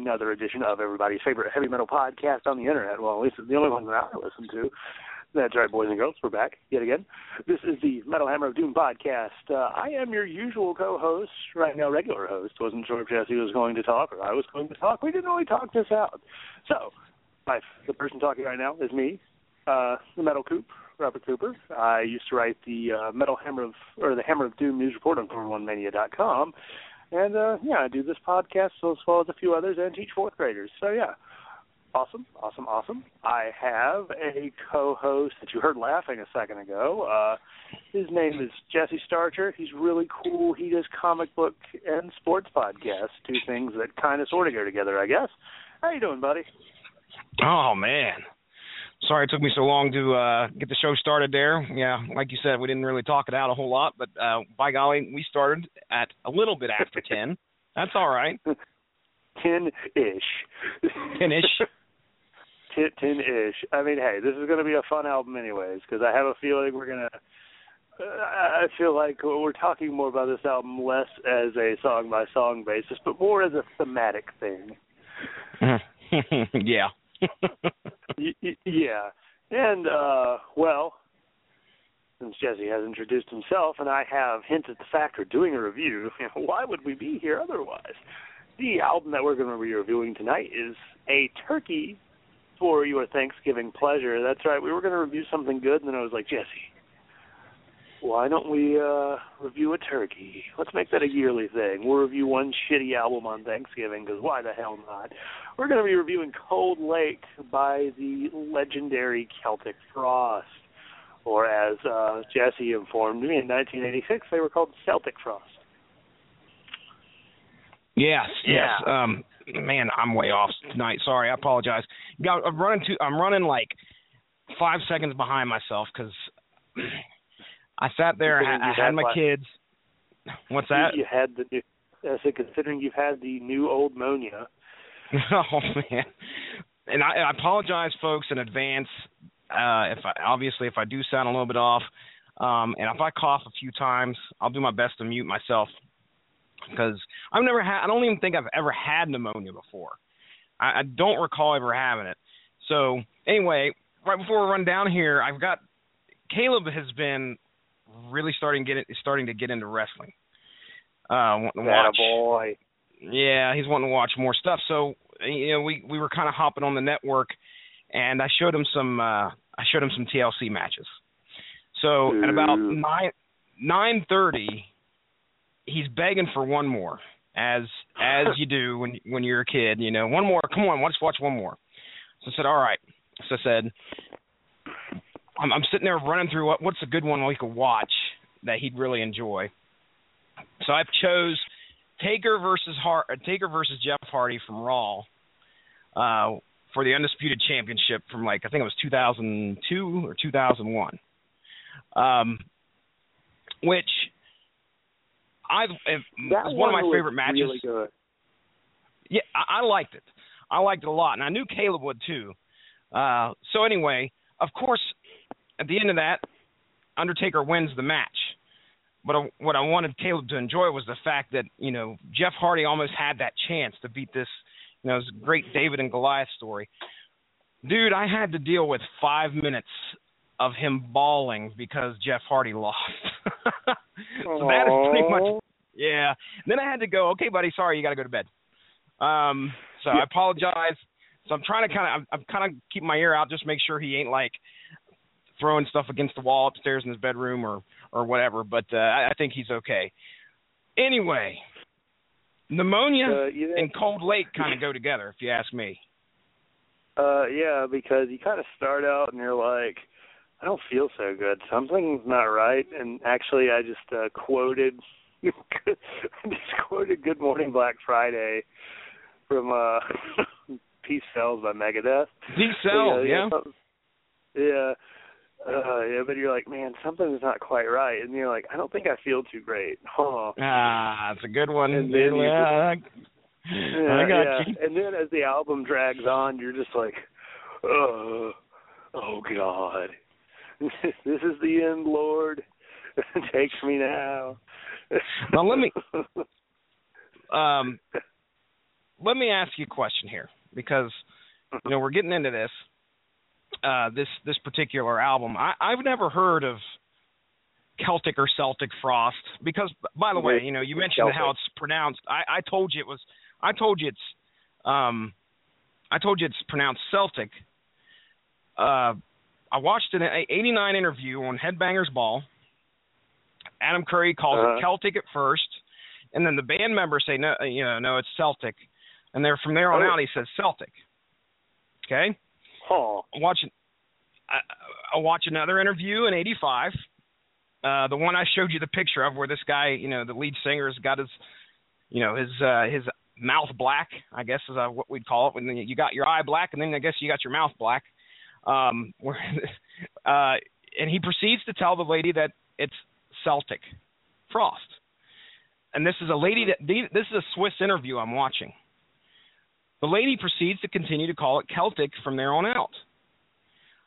another edition of everybody's favorite heavy metal podcast on the internet. Well, at least it's the only one that I listen to. That's right, boys and girls. We're back yet again. This is the Metal Hammer of Doom podcast. Uh, I am your usual co-host, right now regular host. Wasn't sure if Jesse was going to talk or I was going to talk. We didn't really talk this out. So, my, the person talking right now is me, uh, the Metal Coop, Robert Cooper. I used to write the uh, Metal Hammer of or the Hammer of Doom news report on 411Mania.com. And uh, yeah, I do this podcast as well as a few others and teach fourth graders. So yeah, awesome, awesome, awesome. I have a co-host that you heard laughing a second ago. Uh, his name is Jesse Starcher. He's really cool. He does comic book and sports podcasts, two things that kind of sort of go together, I guess. How you doing, buddy? Oh man, sorry it took me so long to uh, get the show started there. Yeah, like you said, we didn't really talk it out a whole lot, but uh, by golly, we started at a little bit after 10. That's all right. 10-ish. 10-ish. 10-ish. I mean, hey, this is going to be a fun album anyways because I have a feeling we're going to I feel like we're talking more about this album less as a song by song basis, but more as a thematic thing. yeah. yeah, and uh, well, since Jesse has introduced himself and I have hinted the fact we're doing a review, why would we be here otherwise? The album that we're going to be reviewing tonight is A Turkey for Your Thanksgiving Pleasure. That's right, we were going to review something good, and then I was like, Jesse, why don't we uh review a turkey? Let's make that a yearly thing. We'll review one shitty album on Thanksgiving because why the hell not? We're going to be reviewing Cold Lake by the legendary Celtic Frost, or as uh Jesse informed me in 1986, they were called Celtic Frost. Yes, yes. Um, man, I'm way off tonight. Sorry, I apologize. I'm running to. I'm running like five seconds behind myself because I sat there. I, I had my like, kids. What's that? You had the. New, I said, considering you've had the new old monia. oh man, and I, I apologize, folks, in advance. Uh, if I, obviously if I do sound a little bit off, um, and if I cough a few times, I'll do my best to mute myself because I've never had. I don't even think I've ever had pneumonia before. I, I don't recall ever having it. So anyway, right before we run down here, I've got Caleb has been really starting get it, starting to get into wrestling. Uh, wanting to watch. boy. Yeah, he's wanting to watch more stuff. So you know, we we were kind of hopping on the network, and I showed him some uh, I showed him some TLC matches. So Ooh. at about nine nine thirty, he's begging for one more, as as you do when when you're a kid. You know, one more. Come on, let's watch one more. So I said, all right. So I said, I'm, I'm sitting there running through what what's a good one we could watch that he'd really enjoy. So I chose Taker versus Hart, uh, Taker versus Jeff Hardy from Raw uh, for the undisputed championship from like I think it was 2002 or 2001, um, which I it was one, of my favorite matches. Really. Yeah, I, I liked it. I liked it a lot, and I knew Caleb would too. Uh, so anyway, of course, at the end of that, Undertaker wins the match. But what I wanted Caleb to enjoy was the fact that you know Jeff Hardy almost had that chance to beat this, you know, this great David and Goliath story. Dude, I had to deal with five minutes of him bawling because Jeff Hardy lost. so that is pretty much yeah. Then I had to go. Okay, buddy, sorry, you got to go to bed. Um, so I apologize. So I'm trying to kind of I'm, I'm kind of keep my ear out, just make sure he ain't like throwing stuff against the wall upstairs in his bedroom or or whatever. But uh, I think he's okay. Anyway, pneumonia uh, and cold lake kind of go together, if you ask me. Uh, yeah, because you kind of start out and you're like, I don't feel so good. Something's not right. And actually, I just uh, quoted, I just quoted "Good Morning Black Friday" from uh, "Peace Sells" by Megadeth. Peace Sells, yeah. Yeah. yeah uh, yeah, but you're like, man, something's not quite right, and you're like, I don't think I feel too great. Huh. Ah, it's a good one. And then yeah, yeah, I got yeah. you. And then as the album drags on, you're just like, oh, oh God, this is the end, Lord. Take me now. now let me um let me ask you a question here because you know we're getting into this uh this this particular album. I I've never heard of Celtic or Celtic Frost because by the way, you know, you mentioned Celtic. how it's pronounced. I I told you it was I told you it's um I told you it's pronounced Celtic. Uh I watched an 89 interview on Headbangers Ball. Adam Curry calls Uh-huh. it Celtic at first, and then the band members say no, you know, no, it's Celtic, and there from there on Oh. out he says Celtic. Okay, Huh. I watch I, watch another interview in '85, uh, the one I showed you the picture of, where this guy, you know, the lead singer's got his, you know, his uh, his mouth black, I guess is uh, what we'd call it. When you got your eye black, and then I guess you got your mouth black. Um, where, uh, and he proceeds to tell the lady that it's Celtic Frost. And this is a lady that this is a Swiss interview I'm watching. The lady proceeds to continue to call it Celtic from there on out.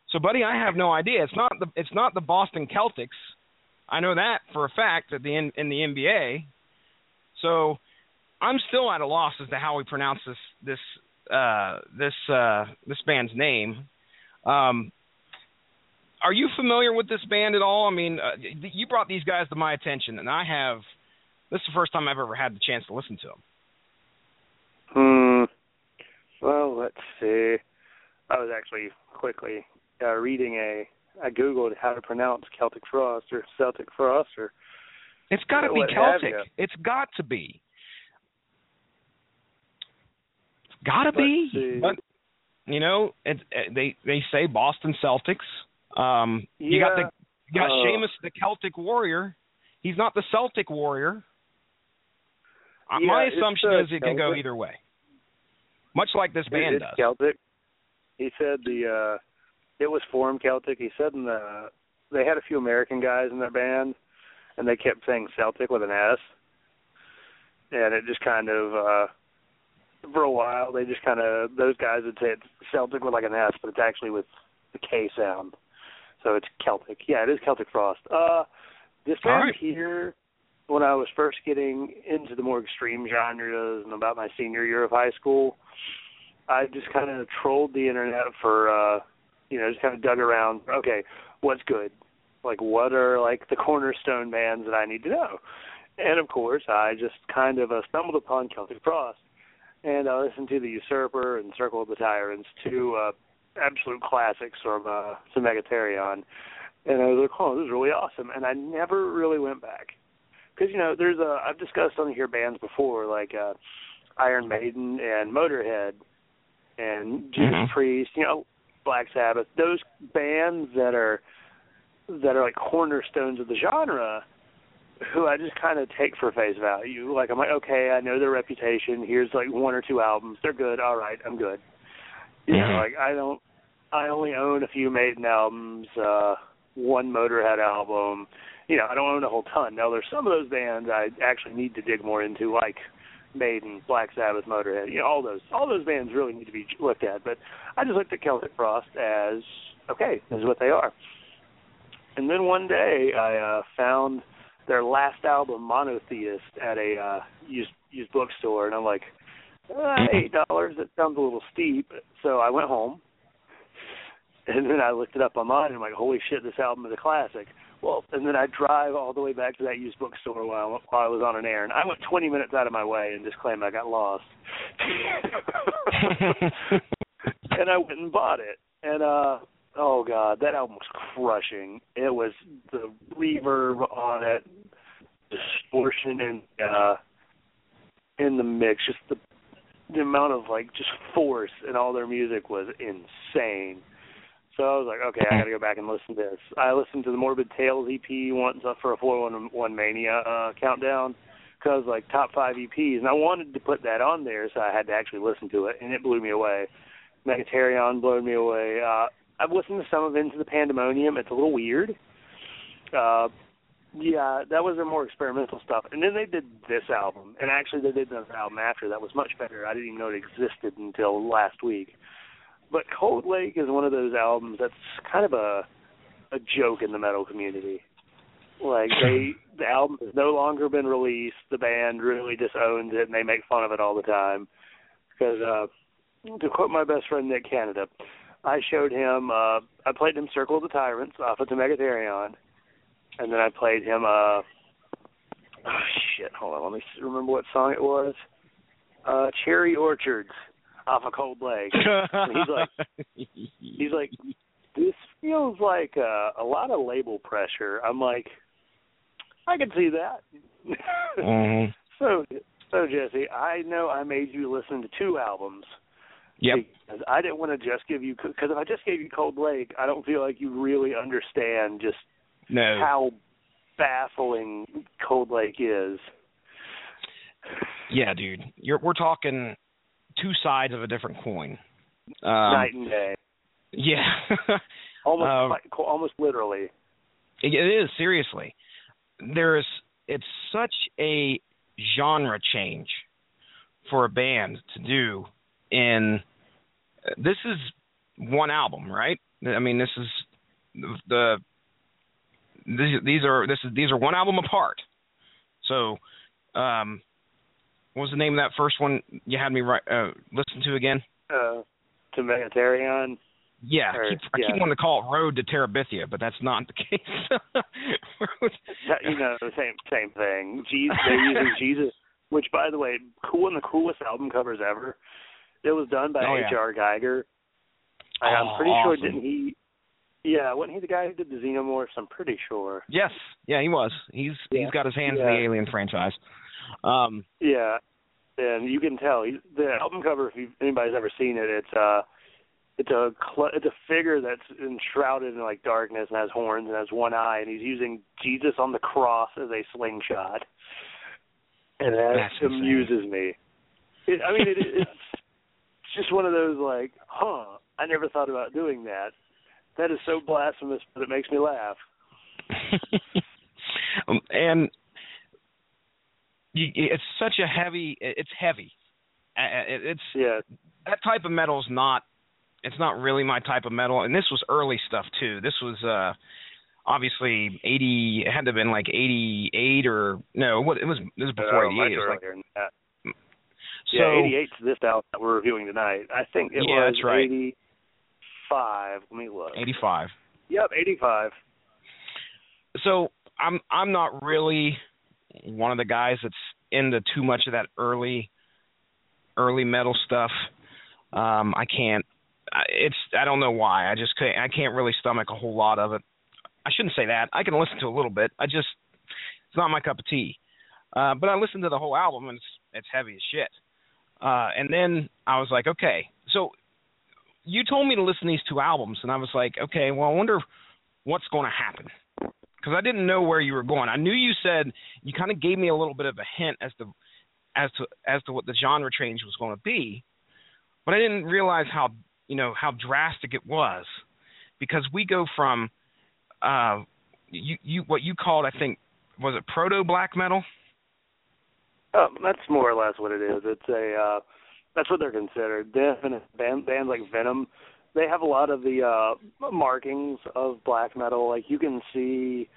So, buddy, I have no idea. It's not the it's not the Boston Celtics. I know that for a fact that the in, in the NBA. So, I'm still at a loss as to how we pronounce this this uh, this uh, this band's name. Um, are you familiar with this band at all? I mean, uh, you brought these guys to my attention, and I have. This is the first time I've ever had the chance to listen to them. Hmm. Well, let's see. I was actually quickly uh, reading a. I googled how to pronounce Celtic Frost or Celtic Frost or. It's got to be Celtic. It's got to be. It's got to be. see. But you know, it, it, they they say Boston Celtics. Um, you got the you got uh, Sheamus the Celtic Warrior. He's not the Celtic Warrior. Uh, Yeah, My assumption uh, is it could go either way. Much like this band it's does. Celtic. He said the uh it was formed Celtic. He said in the they had a few American guys in their band and they kept saying Celtic with an S. And it just kind of uh for a while they just kind of those guys would say it's Celtic with like an S, but it's actually with the K sound. So it's Celtic. Yeah, it is Celtic Frost. Uh this band right. here when I was first getting into the more extreme genres and about my senior year of high school, I just kind of trolled the internet for, uh, you know, just kind of dug around. Okay, what's good? Like, what are like the cornerstone bands that I need to know? And of course, I just kind of uh, stumbled upon Celtic Frost, and I listened to the Usurper and Circle of the Tyrants, two uh, absolute classics from uh, some Megatherion. And I was like, oh, this is really awesome. And I never really went back because you know there's a I've discussed on here bands before like uh Iron Maiden and Motorhead and Judas Mhm. Priest, you know, Black Sabbath, those bands that are that are like cornerstones of the genre who I just kind of take for face value. Like I'm like, okay, I know their reputation. Here's like one or two albums. They're good. All right, I'm good. You know, Mhm. like I don't. I only own a few Maiden albums, uh, one Motorhead album. You know, I don't own a whole ton. Now there's some of those bands I actually need to dig more into, like Maiden, Black Sabbath, Motorhead. You know, all those all those bands really need to be looked at. But I just looked at Celtic Frost as okay, this is what they are. And then one day I uh found their last album, Monotheist, at a uh used used bookstore and I'm like, uh, eight dollars, that sounds a little steep. So I went home and then I looked it up online and I'm like, holy shit, this album is a classic. Well, and then I drive all the way back to that used bookstore while, while I was on an errand. I went 20 minutes out of my way and just claimed I got lost. and I went and bought it. And uh oh god, that album was crushing. It was the reverb on it, distortion and uh in the mix, just the the amount of like just force in all their music was insane. So I was like, okay, I got to go back and listen to this. I listened to the Morbid Tales EP once uh, for a 411 Mania uh, countdown because like top five EPs, and I wanted to put that on there, so I had to actually listen to it, and it blew me away. Megatherion blew me away. Uh, I've listened to some of Into the Pandemonium. It's a little weird. Uh, yeah, that was their more experimental stuff. And then they did this album, and actually they did another album after that was much better. I didn't even know it existed until last week. But Cold Lake is one of those albums that's kind of a a joke in the metal community. Like they, the album has no longer been released. The band really disowns it, and they make fun of it all the time. Because uh, to quote my best friend Nick Canada, I showed him. uh I played him "Circle of the Tyrants" off of the Megatherion, and then I played him. uh Oh shit! Hold on, let me remember what song it was. Uh Cherry Orchards off a Cold Lake. And he's like, he's like, this feels like a, a lot of label pressure. I'm like, I can see that. mm-hmm. So, so Jesse, I know I made you listen to two albums. Yep. Because I didn't want to just give you because if I just gave you Cold Lake, I don't feel like you really understand just No. how baffling Cold Lake is. Yeah, dude. You're we're talking two sides of a different coin. Um, Night and day, Yeah. almost Um, almost literally. It is seriously. There's it's such a genre change for a band to do in this is one album, right? I mean, this is the, the these, these are this is these are one album apart. So, um what was the name of that first one you had me right, uh, listen to again? Uh, to Megatherion. Yeah, I Or- keep, I yeah. keep wanting to call it Road to Terabithia, but that's not the case. You know, the same same thing. Jesus, they're using Jesus, which by the way, cool one of the coolest album covers ever. It was done by Oh, yeah. H.R. Giger. I- Oh, I'm pretty awesome. sure didn't he? Yeah, wasn't he the guy who did the Xenomorphs? I'm pretty sure. Yes, yeah, he was. He's Yeah. he's got his hands in the Alien franchise. Um, Yeah, and you can tell he's, the album cover. If anybody's ever seen it, it's uh it's a cl- it's a figure that's enshrouded in like darkness and has horns and has one eye, and he's using Jesus on the cross as a slingshot, and that That's insane. amuses me. It, I mean, it, it's it's just one of those like, huh? I never thought about doing that. That is so blasphemous, but it makes me laugh. um, and it's such a heavy. It's heavy. Uh, It's Yeah, that type of metal is not. It's not really my type of metal, and this was early stuff too. This was uh obviously eighty. It had to have been like eighty eight or no. What it was. This was before uh, eighty eight. Like earlier than that. so. yeah, 88 is this album that we're reviewing tonight. I think it Yeah, was that's right. 85. Let me look. Eighty five. Yep, 85. so I'm I'm not really one of the guys that's into too much of that early early metal stuff. Um I can't I- it's I don't know why. I just can't I can't really stomach a whole lot of it. I shouldn't say that. I can listen to a little bit. I just it's not my cup of tea. Uh but I listened to the whole album and it's it's heavy as shit. Uh and then I was like, okay. So you told me to listen to these two albums and I was like, okay, well I wonder what's going to happen because I didn't know where you were going. I knew you said you kind of gave me a little bit of a hint as to as to as to what the genre change was going to be, but I didn't realize how you know how drastic it was because we go from uh you you what you called I think was it proto black metal Oh, that's more or less what it is. It's a uh that's what they're considered. Definite band, bands like Venom, they have a lot of the uh markings of black metal. Like you can see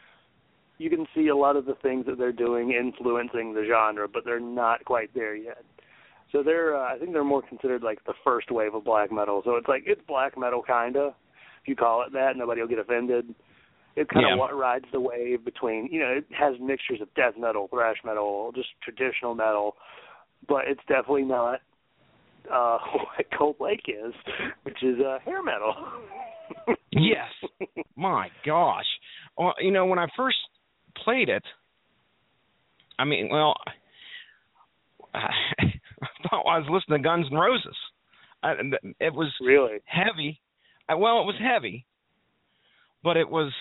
you can see a lot of the things that they're doing influencing the genre, but they're not quite there yet. So they're uh, I think they're more considered like the first wave of black metal. So it's like it's black metal kinda. If you call it that, nobody will get offended. It's kind Yeah. of what rides the wave between, you know, it has mixtures of death metal, thrash metal, just traditional metal, but it's definitely not uh what Cold Lake is, which is uh hair metal. Yes. My gosh. Well, you know, when I first played it, I mean, well, I thought I was listening to Guns N' Roses. I, it was really? heavy. I, well, it was heavy, but it was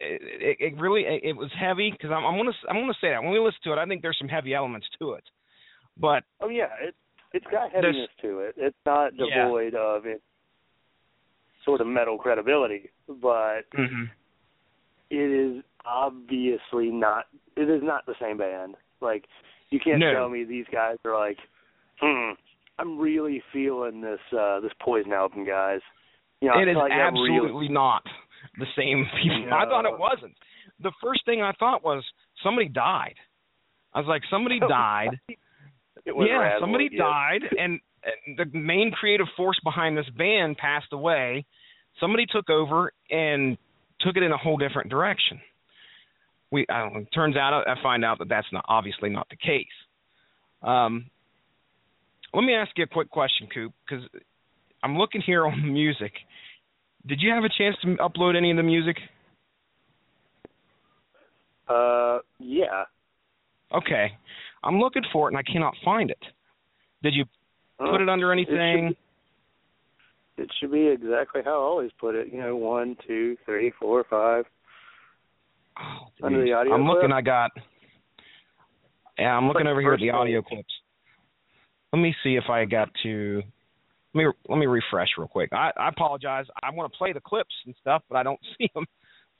it, it, it really it was heavy because I'm, I'm gonna I'm gonna say that when we listen to it, I think there's some heavy elements to it. But Oh yeah, it it's got heaviness to it. It's not Yeah. devoid of it sort of metal credibility, but mhm. it is obviously not it is not the same band. Like you can't No. tell me these guys are like, hmm, I'm really feeling this uh this poison album guys. You know, it is like absolutely really not the same people. I thought it wasn't. the first thing I thought was somebody died. I was like, somebody died. Yeah, somebody died, and, the main creative force behind this band passed away. Somebody took over and took it in a whole different direction. We uh, turns out I find out that that's not obviously not the case. Um, let me ask you a quick question, Coop, because I'm looking here on the music. Did you have a chance to upload any of the music? Uh, yeah. Okay. I'm looking for it and I cannot find it. Did you put it under anything? It should, be, it should be exactly how I always put it. You know, one, two, three, four, five. Oh, under the audio. I'm clip. looking. I got. Yeah, I'm looking over here at the audio clips. Let me see if I got to. Let me let me refresh real quick. I, I apologize. I want to play the clips and stuff, but I don't see them.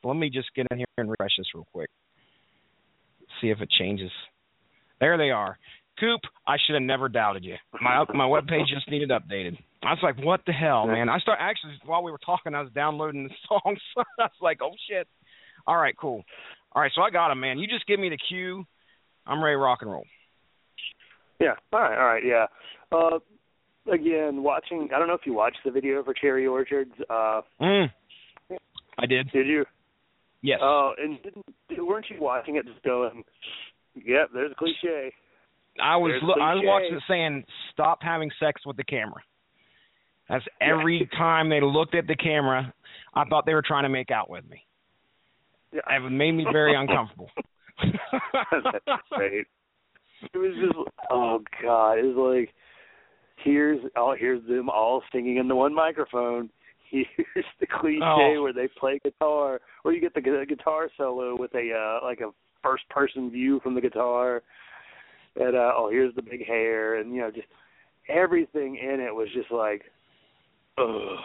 Let me just get in here and refresh this real quick. See if it changes. There they are. Coop, I should have never doubted you. My my web page just needed updated. I was like, what the hell, man? I start actually while we were talking, I was downloading the songs. I was like, oh shit. All right, cool. All right, so I got them, man. You just give me the cue. I'm ready to rock and roll. Yeah. All right. All right. Yeah. Uh, again, watching. I don't know if you watched the video for Cherry Orchards. Uh, Mm. I did. did you? Yes. Oh, and didn't, weren't you watching it just going, "Yep, there's a cliche." I was lo- I was watching it saying, "Stop having sex with the camera." That's every time they looked at the camera, I thought they were trying to make out with me. Yeah. It made me very uncomfortable. That's great. It was just, oh god, it was like, here's oh here's them all singing into one microphone. Here's the cliche Oh. where they play guitar, or you get the gu- guitar solo with a uh, like a first person view from the guitar, and uh, oh here's the big hair, and you know just everything in it was just like, ugh,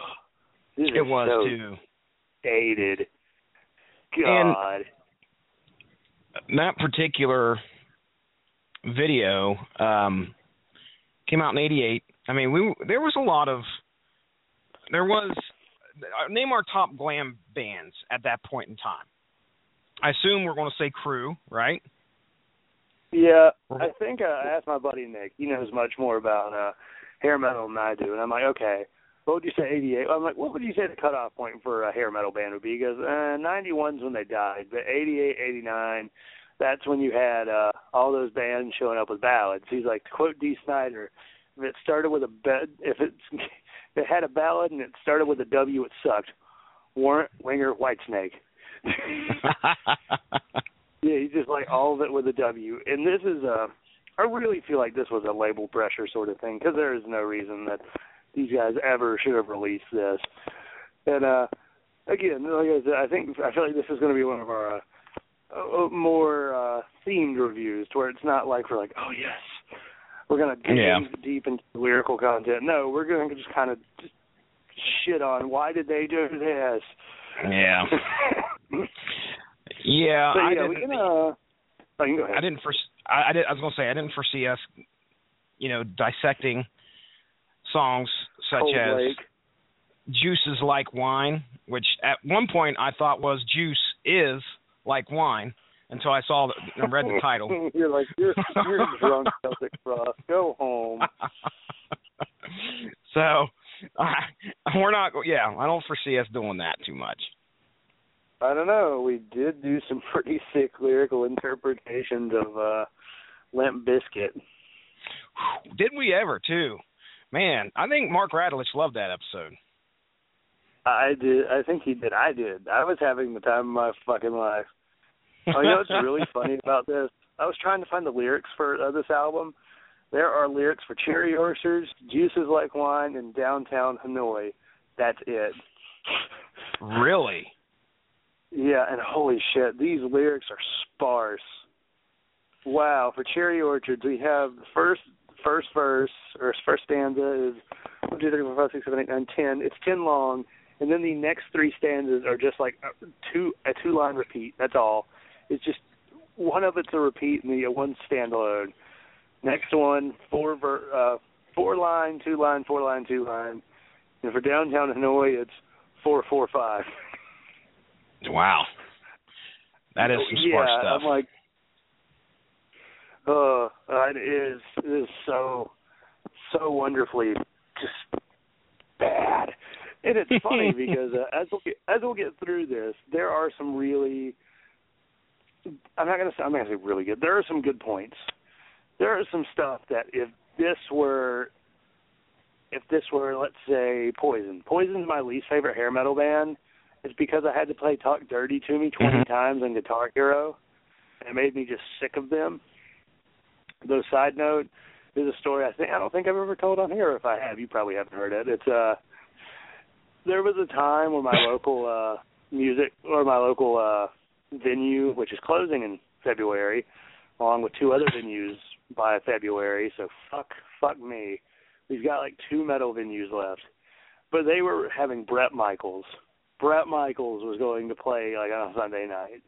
this it was so too. dated. And- God, That particular video um came out in 88. I mean, we there was a lot of there was uh, name our top glam bands at that point in time. I assume we're going to say Crüe, right? Yeah, I think uh, I asked my buddy Nick. He knows much more about uh hair metal than I do, and I'm like, okay, what would you say? 88. I'm like, what would you say the cutoff point for a hair metal band would be? He goes, uh, 91's when they died, but 88, 89, that's when you had uh all those bands showing up with ballads. He's like, to quote Dee Snider, if it started with a bed, if it's if it had a ballad and it started with a W, it sucked. Warrant, Winger, Whitesnake. Yeah, he's just like all of it with a W. And this is a, I really feel like this was a label pressure sort of thing because there is no reason that these guys ever should have released this. And uh again, like I said, I think I feel like this is going to be one of our uh, uh, more uh themed reviews, to where it's not like we're like, oh yes, we're going to dig Yeah. deep into lyrical content. No, we're going to just kind of just shit on why did they do this. Yeah. Yeah, so I yeah, didn't we can. Uh, oh, go ahead. I didn't foresee. I, I, did, I was to say I didn't foresee us, you know, dissecting songs such Cold as Lake. "Juice is like wine," which at one point I thought was "Juice is like wine" until I saw the, and read the title. you're like you're you're drunk Celtic Frost. Go home. so I, we're not. Yeah, I don't foresee us doing that too much. I don't know. We did do some pretty sick lyrical interpretations of uh Limp Bizkit. Did we ever too? Man, I think Mark Radulich loved that episode. I did. I think he did. I did. I was having the time of my fucking life. Oh, you know what's really funny about this? I was trying to find the lyrics for uh, this album. There are lyrics for Cherry Orchards, Juices Like Wine, and Downtown Hanoi. That's it. Really? Yeah, and holy shit, these lyrics are sparse. Wow, for Cherry Orchards, we have the first first verse or first stanza is one, two, three, four, five, six, seven, eight, nine, ten. It's ten long, and then the next three stanzas are just like a two a two line repeat. That's all. It's just one of it's a repeat and the one standalone. Next one, four ver, uh, four line, two line, four line, two line. And for downtown Hanoi, it's four, four, five. Wow. That is some smart yeah, stuff. I'm like, uh, it is it is so so wonderfully just bad. And it's funny because uh, as we'll get as we'll get through this, there are some really I'm not gonna say I'm not gonna say really good. There are some good points. There are some stuff that if this were if this were let's say Poison. Poison's my least favorite hair metal band. It's because I had to play Talk Dirty to Me 20 Mhm. times on Guitar Hero, and it made me just sick of them. Though side note, there's a story I think I don't think I've ever told on here. If I have, you probably haven't heard it. It's uh, there was a time when my local uh music or my local uh venue, which is closing in February, along with two other venues by February. So fuck, fuck me. We've got like two metal venues left, but they were having Bret Michaels. Bret Michaels was going to play like on a Sunday night,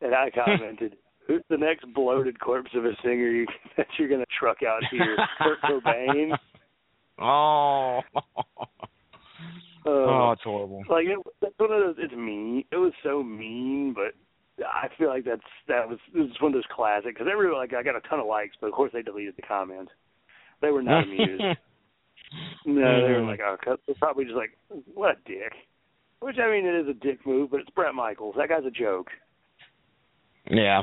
and I commented, "Who's the next bloated corpse of a singer you, that you're going to truck out here? Kurt Cobain?" Oh. Uh, oh, it's horrible. like it, that's one of those. It's mean. It was so mean, but I feel like that's that was it was one of those classic because everyone like I got a ton of likes, but of course they deleted the comments. They were not amused. no, they were Mm. like, oh, they're probably just like, what a dick. Which I mean, it is a dick move, but it's Bret Michaels. That guy's a joke. yeah.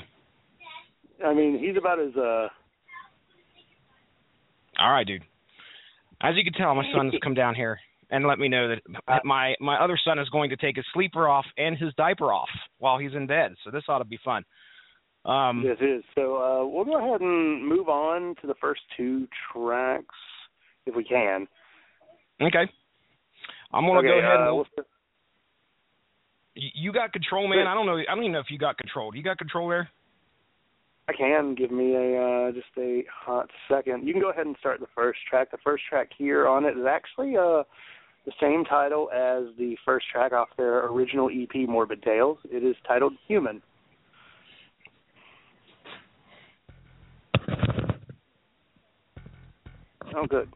I mean, he's about as uh. All right, dude. As you can tell, my son's come down here and let me know that my my other son is going to take his sleeper off and his diaper off while he's in bed. So this ought to be fun. Um, Yes, it is. So uh, we'll go ahead and move on to the first two tracks if we can. Okay. I'm gonna okay, go ahead. uh, and, we'll you you got control, man. I don't know. I don't even know if you got control. Do you got control there? I can give me a uh, just a hot second. You can go ahead and start the first track. The first track here on it is actually uh, the same title as the first track off their original EP, Morbid Tales. It is titled Human. Oh, good.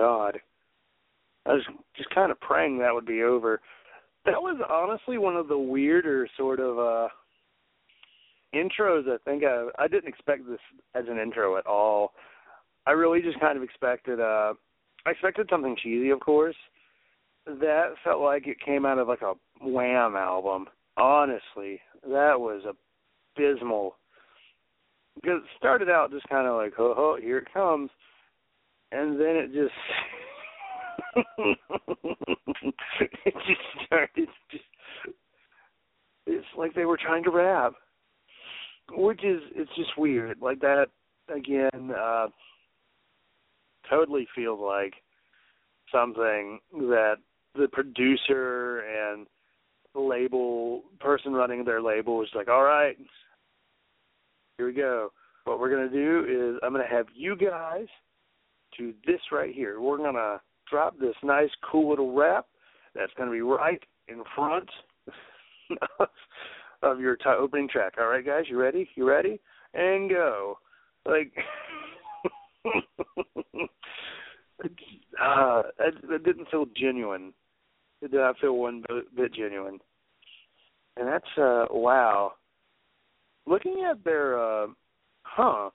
God. I was just kind of praying that would be over. That was honestly one of the weirder sort of uh intros I think I I didn't expect this as an intro at all. I really just kind of expected uh I expected something cheesy of course. That felt like it came out of like a Wham album. Honestly, that was abysmal. Because it started out just kind of like, ho ho, here it comes and then it just it just started just it's like they were trying to rap which is it's just weird. Like that again uh totally feels like something that the producer and label person running their label was like all right here we go. What we're going to do is i'm going to have you guys to this right here. We're gonna drop this nice, cool little wrap that's gonna be right in front of your t- opening track. All right, guys, you ready? You ready? And go. Like, uh, it, it didn't feel genuine. It did not feel one bit, bit genuine. And that's uh, wow. Looking at their, uh, huh?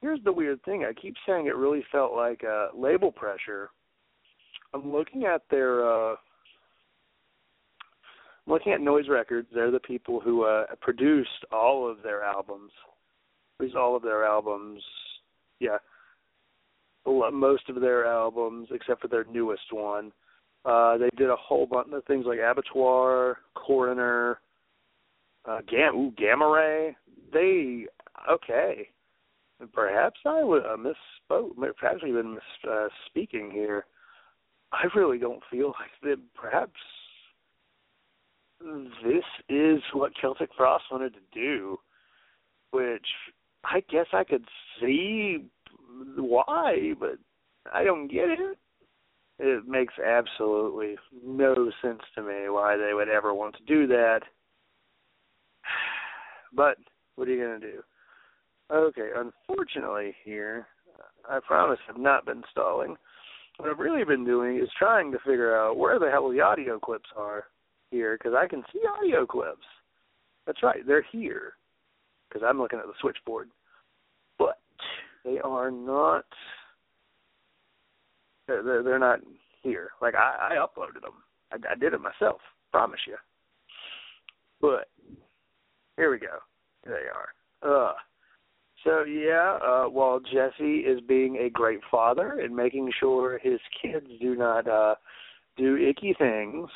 Here's the weird thing. I keep saying it really felt like uh, label pressure. I'm looking at their uh I'm looking at Noise Records. They're the people who uh produced all of their albums. Produced all of their albums. Yeah. Most of their albums except for their newest one. Uh they did a whole bunch of things like Abattoir, Coroner, uh Gam ooh, Gamma Ray. They okay. Perhaps I would uh, misspoke. Perhaps even mis uh, speaking here. I really don't feel like that. Perhaps this is what Celtic Frost wanted to do, which I guess I could see why, but I don't get it. It makes absolutely no sense to me why they would ever want to do that. But what are you going to do? Okay, unfortunately here, I promise I've not been stalling. What I've really been doing is trying to figure out where the hell the audio clips are here, because I can see audio clips. That's right, they're here, because I'm looking at the switchboard. But they are not. They're they're, not here. Like I, I uploaded them. I, I did it myself. Promise you. But here we go. They are. Uh, so yeah, uh, while Jesse is being a great father and making sure his kids do not uh, do icky things,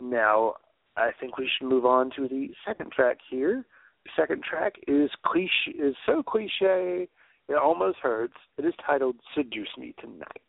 now I think we should move on to the second track here. The second track is cliche, is so cliche it almost hurts. It is titled "Seduce Me Tonight."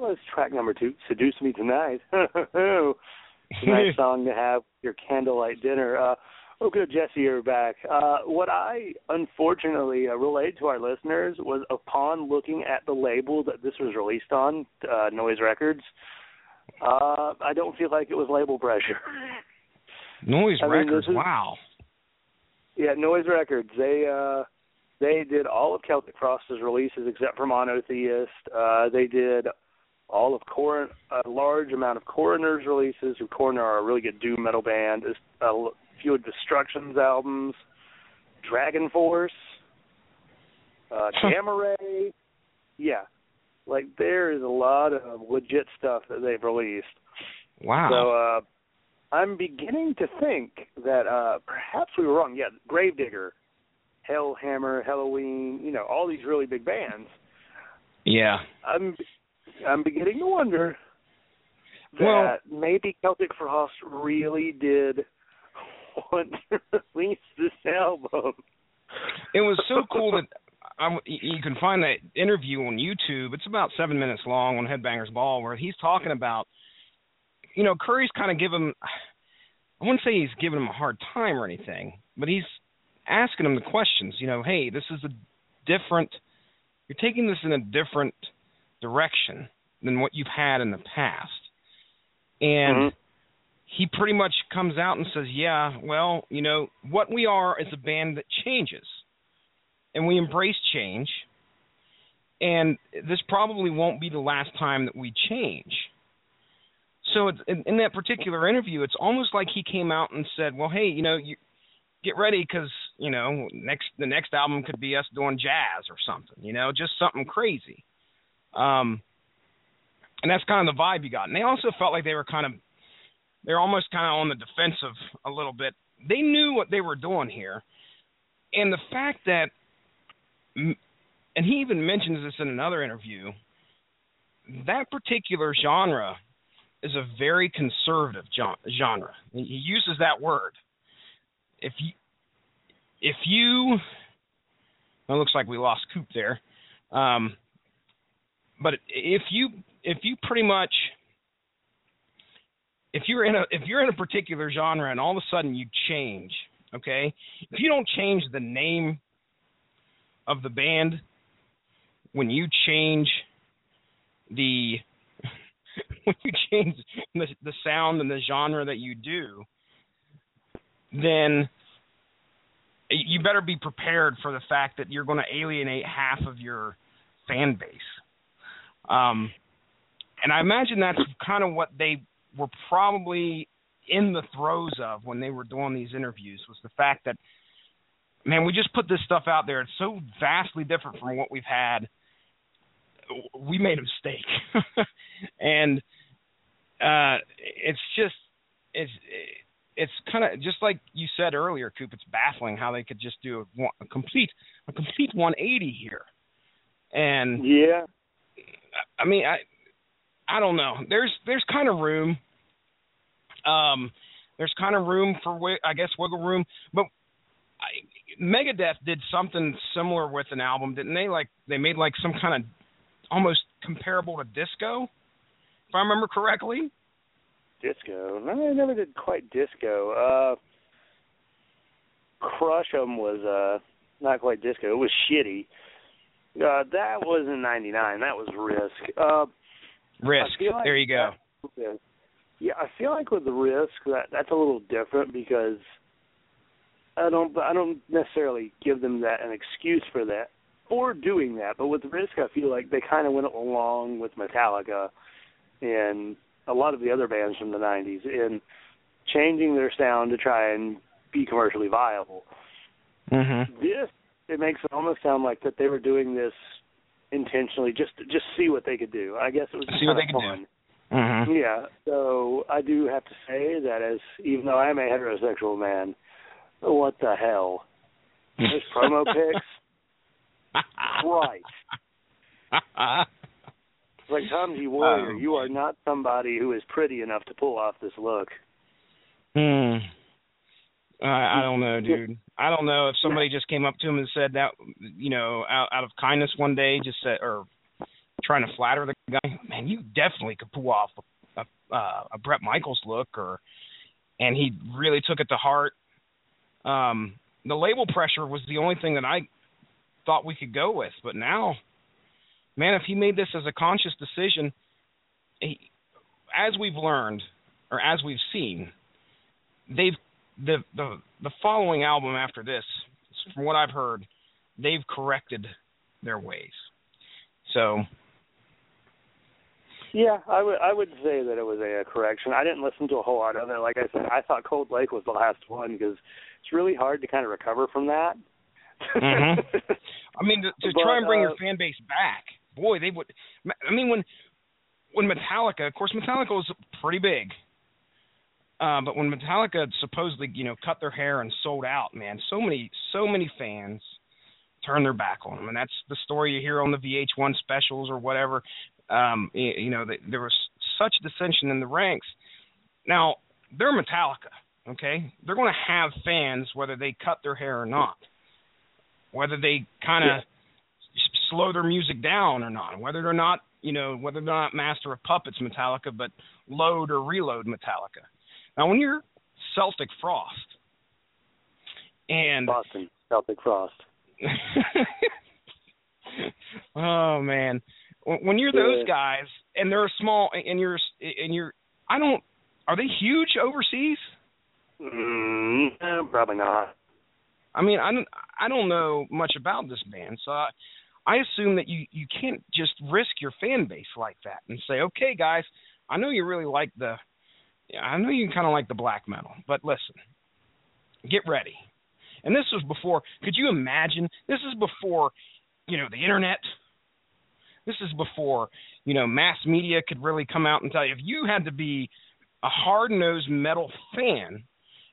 There was track number two, "Seduce Me Tonight." Nice song to have your candlelight dinner. Uh, oh, good, Jesse, you're back. Uh, what I unfortunately uh, relayed to our listeners was upon looking at the label that this was released on, uh, Noise Records. Uh, I don't feel like it was label pressure. Noise I Records. this is- wow. Yeah, Noise Records. They uh they did all of Celtic Frost's releases except for Monotheist. Uh they did all of Cor a large amount of Coroner's releases. Who Coroner are a really good doom metal band. There's A few of Destruction's albums, Dragon Force, uh Gamma Ray. Yeah. Like there is a lot of legit stuff that they've released. Wow. So uh, I'm beginning to think that uh, perhaps we were wrong. Yeah, Gravedigger, Hellhammer, Helloween, you know, all these really big bands. yeah. I'm I'm beginning to wonder that Well- maybe Celtic Frost really did want to release this album. It was so cool that I, you can find that interview on YouTube. It's about seven minutes long on Headbangers Ball, where he's talking about, you know, Curry's kind of giving him. I wouldn't say he's giving him a hard time or anything, but he's asking him the questions. You know, hey, this is a different. You're taking this in a different direction than what you've had in the past. and Mhm. he pretty much comes out and says, "Yeah, well, you know, what we are is a band that changes, and we embrace change, and this probably won't be the last time that we change." So in, in that particular interview, it's almost like he came out and said, "Well, hey, you know, you get ready because you know next the next album could be us doing jazz or something, you know, just something crazy." Um, and that's kind of the vibe you got. And they also felt like they were kind of they're almost kind of on the defensive a little bit. They knew what they were doing here, and the fact that, and he even mentions this in another interview, that particular genre is a very conservative genre. He uses that word. If you, if you, it looks like we lost Coop there, um, but if you if you pretty much if you're in a if you're in a particular genre and all of a sudden you change, okay? If you don't change the name of the band when you change the when you change the the sound and the genre that you do, then you better be prepared for the fact that you're going to alienate half of your fan base. Um, and I imagine that's kind of what they were probably in the throes of when they were doing these interviews was the fact that man, we just put this stuff out there. It's so vastly different from what we've had. We made a mistake, and uh, it's just it's it's kind of just like you said earlier, Coop. It's baffling how they could just do a, a complete a complete 180 here, and yeah, I mean, I I don't know. There's there's kind of room. Um, there's kind of room for I guess wiggle room, but I, Megadeth did something similar with an album, didn't they? Like they made like some kind of almost comparable to disco, if I remember correctly. Disco? No, I never did quite disco. Uh, Crush 'em was uh not quite disco. It was shitty. Uh, that was in '99. That was Risk. Uh, Risk. Like there you go. That, yeah, I feel like with the Risk that that's a little different because I don't I don't necessarily give them that an excuse for that for doing that. But with Risk, I feel like they kind of went along with Metallica and a lot of the other bands from the '90s in changing their sound to try and be commercially viable. Mm-hmm. This it makes it almost sound like that they were doing this intentionally just to just see what they could do. I guess it was see what they could fun. do. Mm-hmm. Yeah, so I do have to say that as even though I am a heterosexual man, what the hell? Those promo pics, Christ! It's like Tom G. Warrior, Um, you are not somebody who is pretty enough to pull off this look. Hmm. I, I don't know, dude. I don't know if somebody just came up to him and said that, you know, out, out of kindness one day, just said, or trying to flatter the guy. Man, you definitely could pull off a, a, a Bret Michaels look, or, and he really took it to heart. Um, the label pressure was the only thing that I thought we could go with, but now, man, if he made this as a conscious decision, he, as we've learned or as we've seen, they've the the the following album after this, from what I've heard, they've corrected their ways. So Yeah, I would I would say that it was a, a correction. I didn't listen to a whole lot of it. Like I said, I thought Cold Lake was the last one because it's really hard to kind of recover from that. Mhm. I mean, to, to But, try and bring uh, your fan base back, boy, they would. I mean, when when Metallica, of course, Metallica was pretty big. Uh, but when Metallica supposedly, you know, cut their hair and sold out, man, so many, so many fans turned their back on them, and that's the story you hear on the VH1 specials or whatever. Um, you, you know, they, there was such dissension in the ranks. Now they're Metallica, okay? They're going to have fans whether they cut their hair or not, whether they kind of slow their music down or not, whether they're not, you know, whether they're not Master of Puppets Metallica, but load or reload Metallica. Now, when you're Celtic Frost and Boston Celtic Frost. oh man, when you're those Yeah. guys and they're small and you're and you're, I don't are they huge overseas? Mm, eh, probably not. I mean, I don't I don't know much about this band, so I, I assume that you you can't just risk your fan base like that and say, okay, guys, I know you really like the, I know you kind of like the black metal, but listen, get ready. And this was before. Could you imagine? This is before, you know, the internet. This is before, you know, mass media could really come out and tell you. If you had to be a hard-nosed metal fan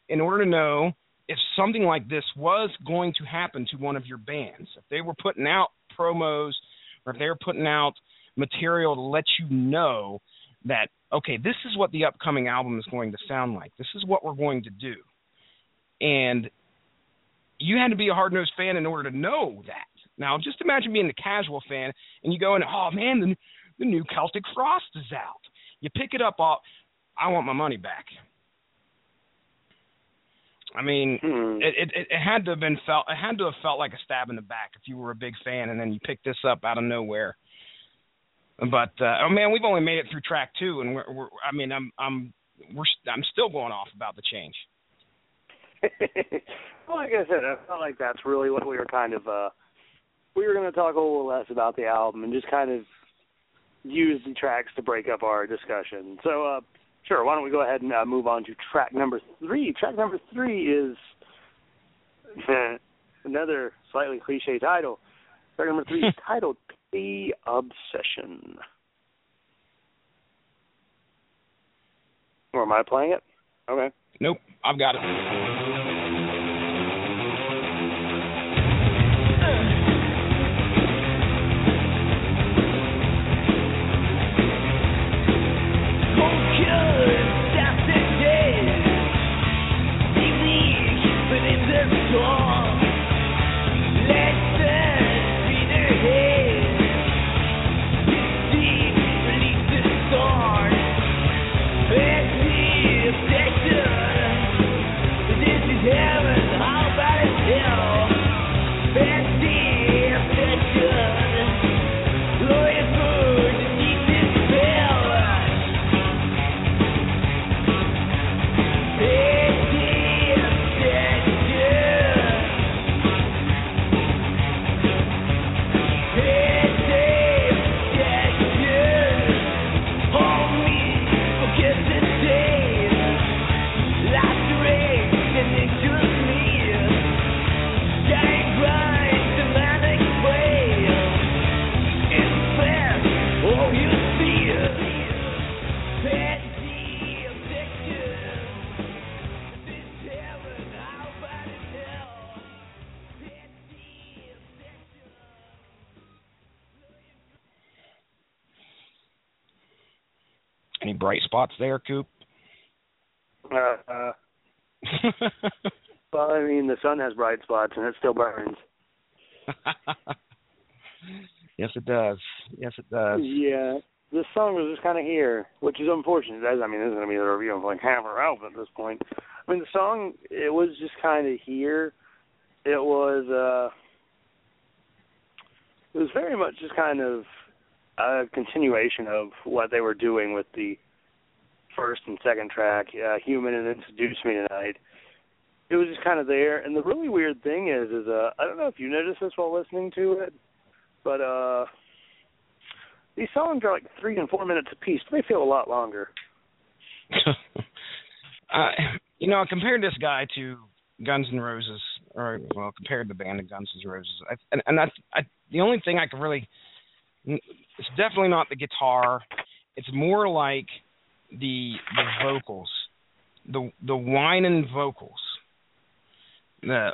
in order to know if something like this was going to happen to one of your bands, if they were putting out promos or if they were putting out material to let you know that okay, this is what the upcoming album is going to sound like. This is what we're going to do. And you had to be a hard nosed fan in order to know that. Now, just imagine being a casual fan and you go in, oh man, the, the new Celtic Frost is out. You pick it up, off. I want my money back. I mean, Hmm. it, it it had to have been felt. It had to have felt like a stab in the back if you were a big fan and then you picked this up out of nowhere. But uh, oh man, we've only made it through track two, and we're, we're I mean, I'm I'm we're I'm still going off about the change. well, like I said, I felt like that's really what we were kind of. uh We were going to talk a little less about the album and just kind of use the tracks to break up our discussion. So, uh sure, why don't we go ahead and uh, move on to track number three? Track number three is another slightly cliche title. Track number three is titled "The Obsession." Or am I playing it? Okay. Nope, I've got it. Bright spots there, Coop? Uh, uh, well, I mean, the sun has bright spots and it still burns. yes, it does. Yes, it does. Yeah, this song was just kind of here, which is unfortunate. As I mean, this is going to be the review of like half our album at this point. I mean, the song it was just kind of here. It was uh, it was very much just kind of a continuation of what they were doing with the first and second track, uh, "Human" and "Introduce Me Tonight." It was just kind of there, and the really weird thing is, is uh, I don't know if you noticed this while listening to it, but uh, these songs are like three and four minutes apiece. But they feel a lot longer. uh, you know, I compared this guy to Guns N' Roses, or well, compared the band to Guns N' Roses, I, and, and I, I, the only thing I can really, it's definitely not the guitar. It's more like the the vocals, the the whining vocals. The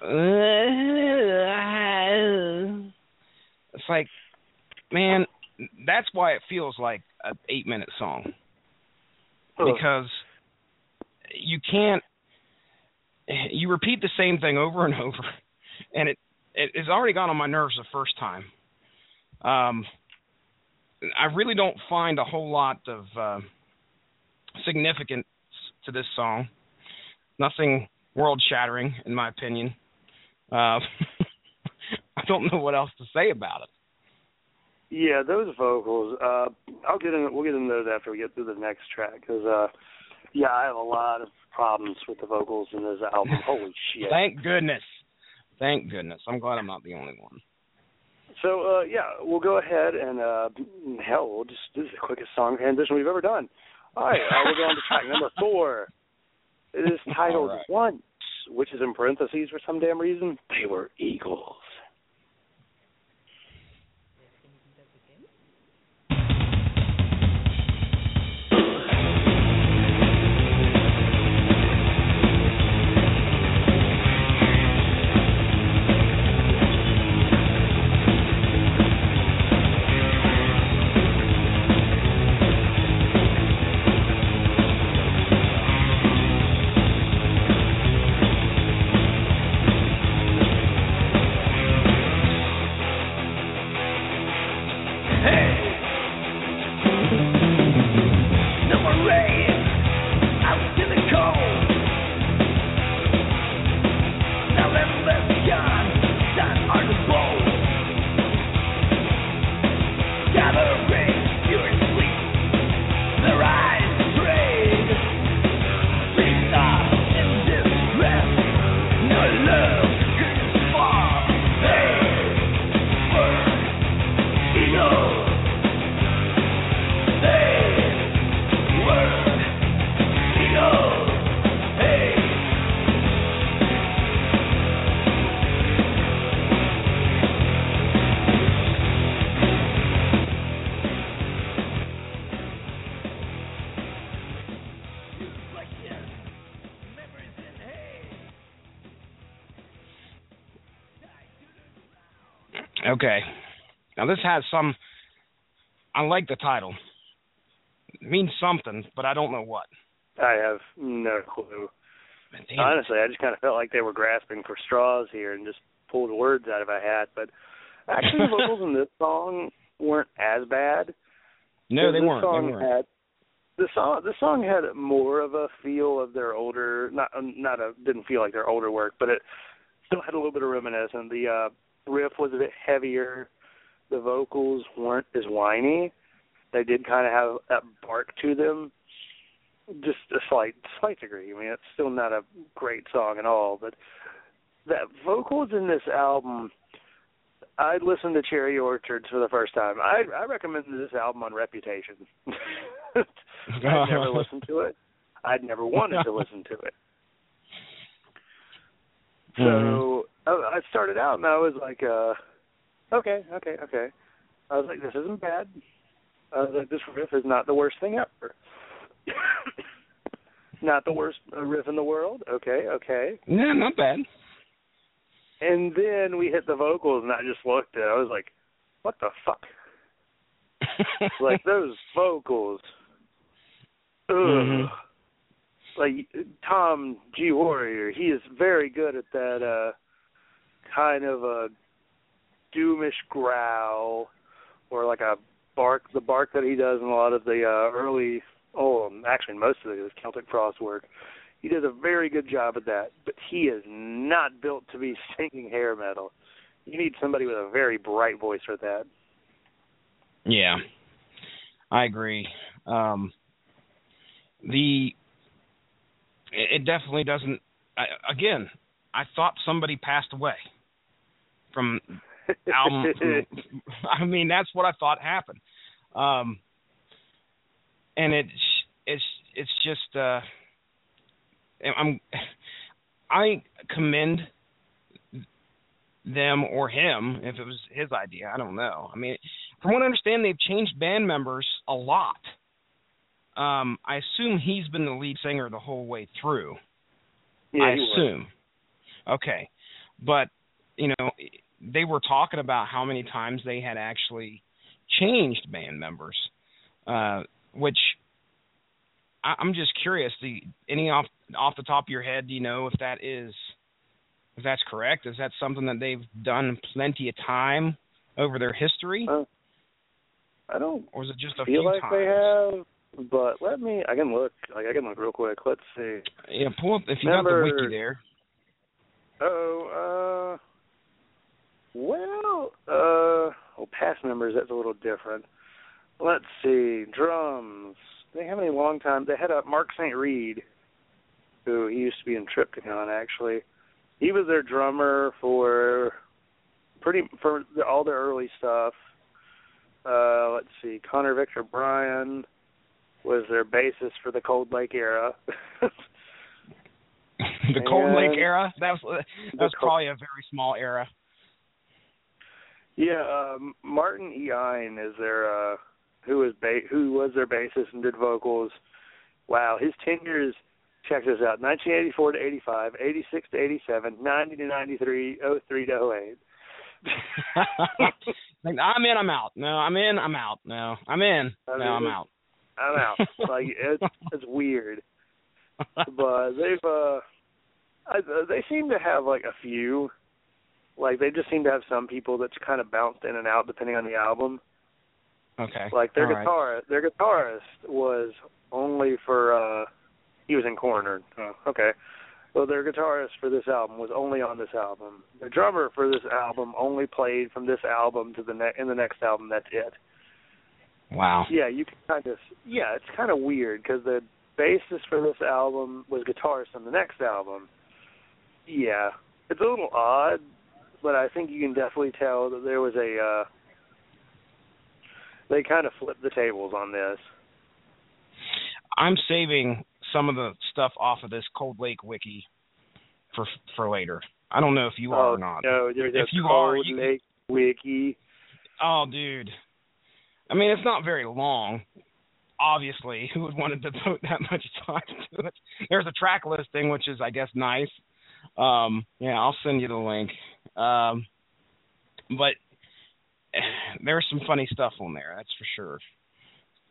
it's like, man, that's why it feels like an eight minute song because you can't you repeat the same thing over and over and it it has already gone on my nerves the first time. Um i really don't find a whole lot of uh significance to this song nothing world shattering in my opinion uh i don't know what else to say about it Yeah, those vocals. Uh, I'll get in. We'll get into those after we get through the next track because uh, Yeah, I have a lot of problems with the vocals in this album. Holy shit! Thank goodness. Thank goodness. I'm glad I'm not the only one. So uh, yeah, we'll go ahead and uh, hell, we'll just this is the quickest song transition we've ever done. All right, uh, we're go on to track number four. It is titled right. Once, which is in parentheses for some damn reason. They were eagles. Okay. Now this has some. I like the title. It means something, but I don't know what. I have no clue. Damn. Honestly, I just kind of felt like they were grasping for straws here and just pulled words out of a hat. But actually, the vocals in this song weren't as bad. no, they weren't. Song They weren't. Had, the song the song had more of a feel of their older not not a didn't feel like their older work, but it still had a little bit of reminiscent. The uh riff was a bit heavier. The vocals weren't as whiny. They did kind of have that bark to them, just a slight slight degree. I mean, it's still not a great song at all, but that vocals in this album. I listened to Cherry Orchards for the first time. I I recommended this album on Reputation. I'd never listened to it. I'd never wanted to listen to it. So I I started out and I was like, uh, okay, okay, okay. I was like, this isn't bad. I was like, this riff is not the worst thing ever. not the worst riff in the world. Okay, okay. Yeah, not bad. And then we hit the vocals, and I just looked at. it. I was like, what the fuck? like those vocals. Ugh. Mhm. Like Tom G Warrior, he is very good at that uh kind of a doomish growl or like a bark the bark that he does in a lot of the uh early oh actually most of his Celtic Frost work. He does a very good job at that, but he is not built to be singing hair metal. You need somebody with a very bright voice for that. Yeah, I agree. Um, the it it definitely doesn't. I, again, I thought somebody passed away from album. I mean, that's what I thought happened. Um, and it's it's it's just uh, I'm I commend them or him if it was his idea. I don't know. I mean, from what I understand, they've changed band members a lot. Um, I assume he's been the lead singer the whole way through. yeah, I he was. assume. Okay, but you know, they were talking about how many times they had actually changed band members, uh, which I, I'm just curious. Do you, any off off the top of your head, do you know if that is if that's correct? Is that something that they've done plenty of time over their history, Uh, I don't or is it just a feel few like times? they have, but let me. I can look. Like I can look real quick. Let's see. Yeah, pull up if you got the wiki there. Oh, uh, well, uh, well, past members that's a little different. Let's see. Drums. they have any long time. They had a Mark St. Reed, who he used to be in Triptykon actually. He was their drummer for pretty for the, all their early stuff. Uh, let's see, Connor Victor Bryan was their basis for the Cold Lake era. the Cold Lake era. That was that was probably a very small era. Yeah, um, Martin E. Ain is their uh, who was ba- who was their bassist and did vocals. Wow, his tenure is Check this out: 1984 to 85, 86 to 87, 90 to 93, 03 to 08. I'm in, I'm out. No, I'm in, I'm out. No, I'm in. No, I'm it's- out. I'm out. like it's it's weird, but they've uh, I, they seem to have like a few. Like they just seem to have some people that's kind of bounced in and out depending on the album. okay. Like their All right. guitar, their guitarist was only for uh he was in Coroner. Oh, okay. Well, their guitarist for this album was only on this album. The drummer for this album only played from this album to the ne- in the next album. That's it. Wow. Yeah, you can kind of yeah, it's kind of weird because the basis for this album was guitarist on the next album. Yeah, it's a little odd, but I think you can definitely tell that there was a uh they kind of flipped the tables on this. I'm saving some of the stuff off of this Cold Lake wiki for for later. I don't know if you are oh or not. no, there's If a you Cold are, you- Lake wiki. Oh, dude. I mean, it's not very long. Obviously, who would want to devote that much time to it? There's a track listing, which is, I guess, nice. Um, yeah, I'll send you the link. Um, but there's some funny stuff on there, that's for sure.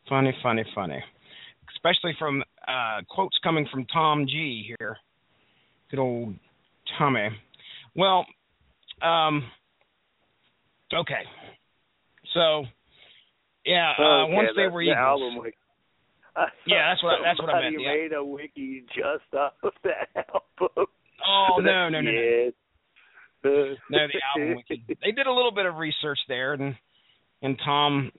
Funny, funny, funny. Especially from uh, quotes coming from Tom G here. Good old Tommy. Well, um, okay. So, yeah, uh, Okay, once they were the album wiki. Yeah, that's what- that's what I meant, yeah. made a wiki just off of that album. Oh no, no, no, no. No, the album wiki. They did a little bit of research there, and and Tom,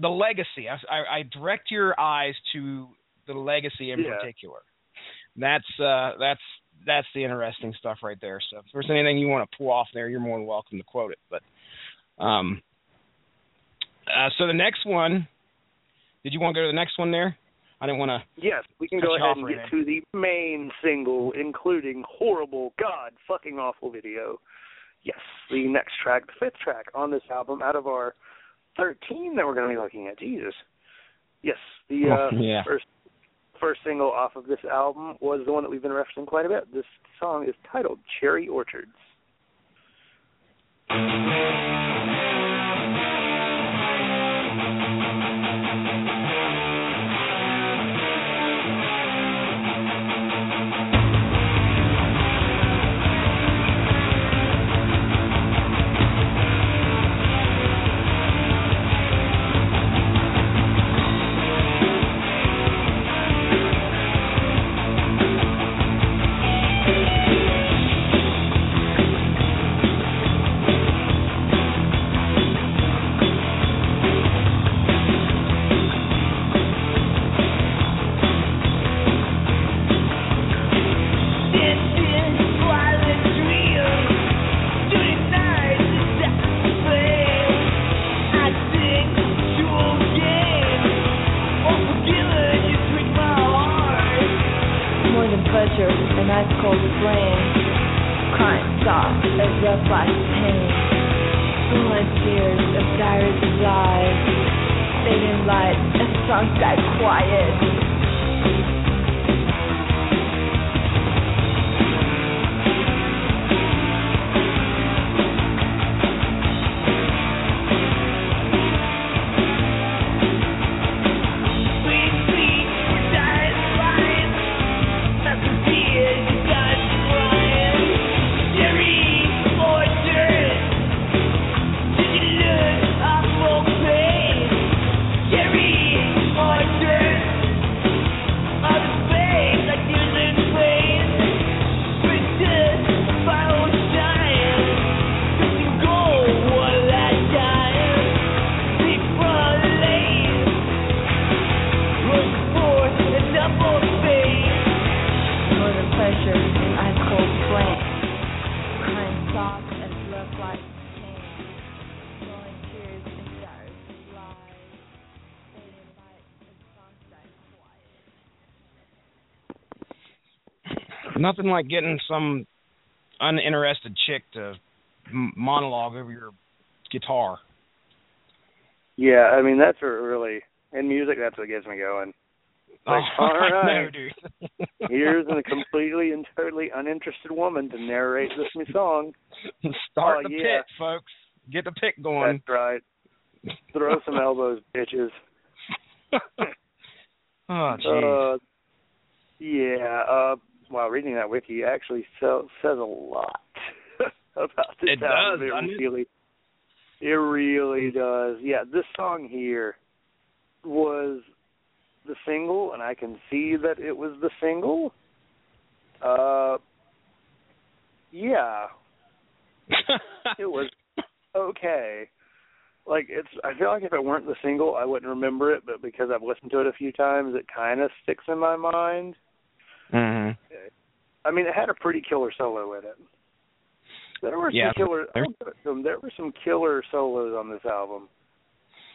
the legacy. I, I, I direct your eyes to the legacy in Yeah. particular. That's uh, that's that's the interesting stuff right there. So if there's anything you want to pull off there, you're more than welcome to quote it. But um, uh, so the next one. Did you want to go to the next one there? I didn't want to. Yes, we can go ahead and get to the main single, including horrible, god fucking awful video. Yes, the next track, the fifth track on this album, out of our thirteen that we're going to be looking at. Jesus. Yes, the uh, Yeah. first first single off of this album was the one that we've been referencing quite a bit. This song is titled "Cherry Orchards." Than pleasure, an ice cold flame. Crying soft, a rough like pain. Blood tears of of lies. Fading light, a song died quiet. Nothing like getting some uninterested chick to monologue over your guitar. Yeah, I mean that's what really in music. That's what gets me going. Like, oh, all right. know, dude. Here's a completely and totally uninterested woman to narrate this new song. Start Oh, the yeah. pit, folks. Get the pit going. That's right. Throw some elbows, bitches. oh, jeez. Uh, yeah. Uh, while reading that wiki, actually so, says a lot about this It album. does, doesn't really, it really does. Yeah, this song here was the single, and I can see that it was the single. Uh, yeah, it was okay. Like it's, I feel like if it weren't the single, I wouldn't remember it. But because I've listened to it a few times, it kind of sticks in my mind. Hmm I mean, it had a pretty killer solo in it. There were some killer. there- I'll give it to 'em, There were some killer solos on this album.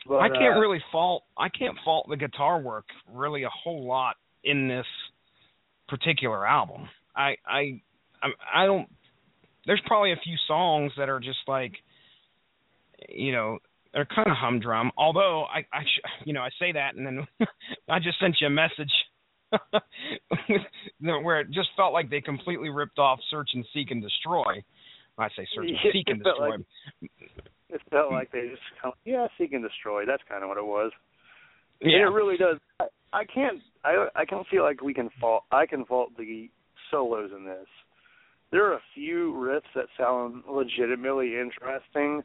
But, I can't uh, really fault I can't fault the guitar work really a whole lot in this particular album. I I I don't there's probably a few songs that are just like you know they're kind of humdrum. Although I I sh- you know I say that and then I just sent you a message where it just felt like they completely ripped off Search and Seek and Destroy. I say Search and Seek and Destroy. like- It felt like they just, kind of, yeah, seek and destroy. That's kind of what it was. yeah. And it really does. I, I can't. I I don't feel like we can fault. I can fault the solos in this. There are a few riffs that sound legitimately interesting,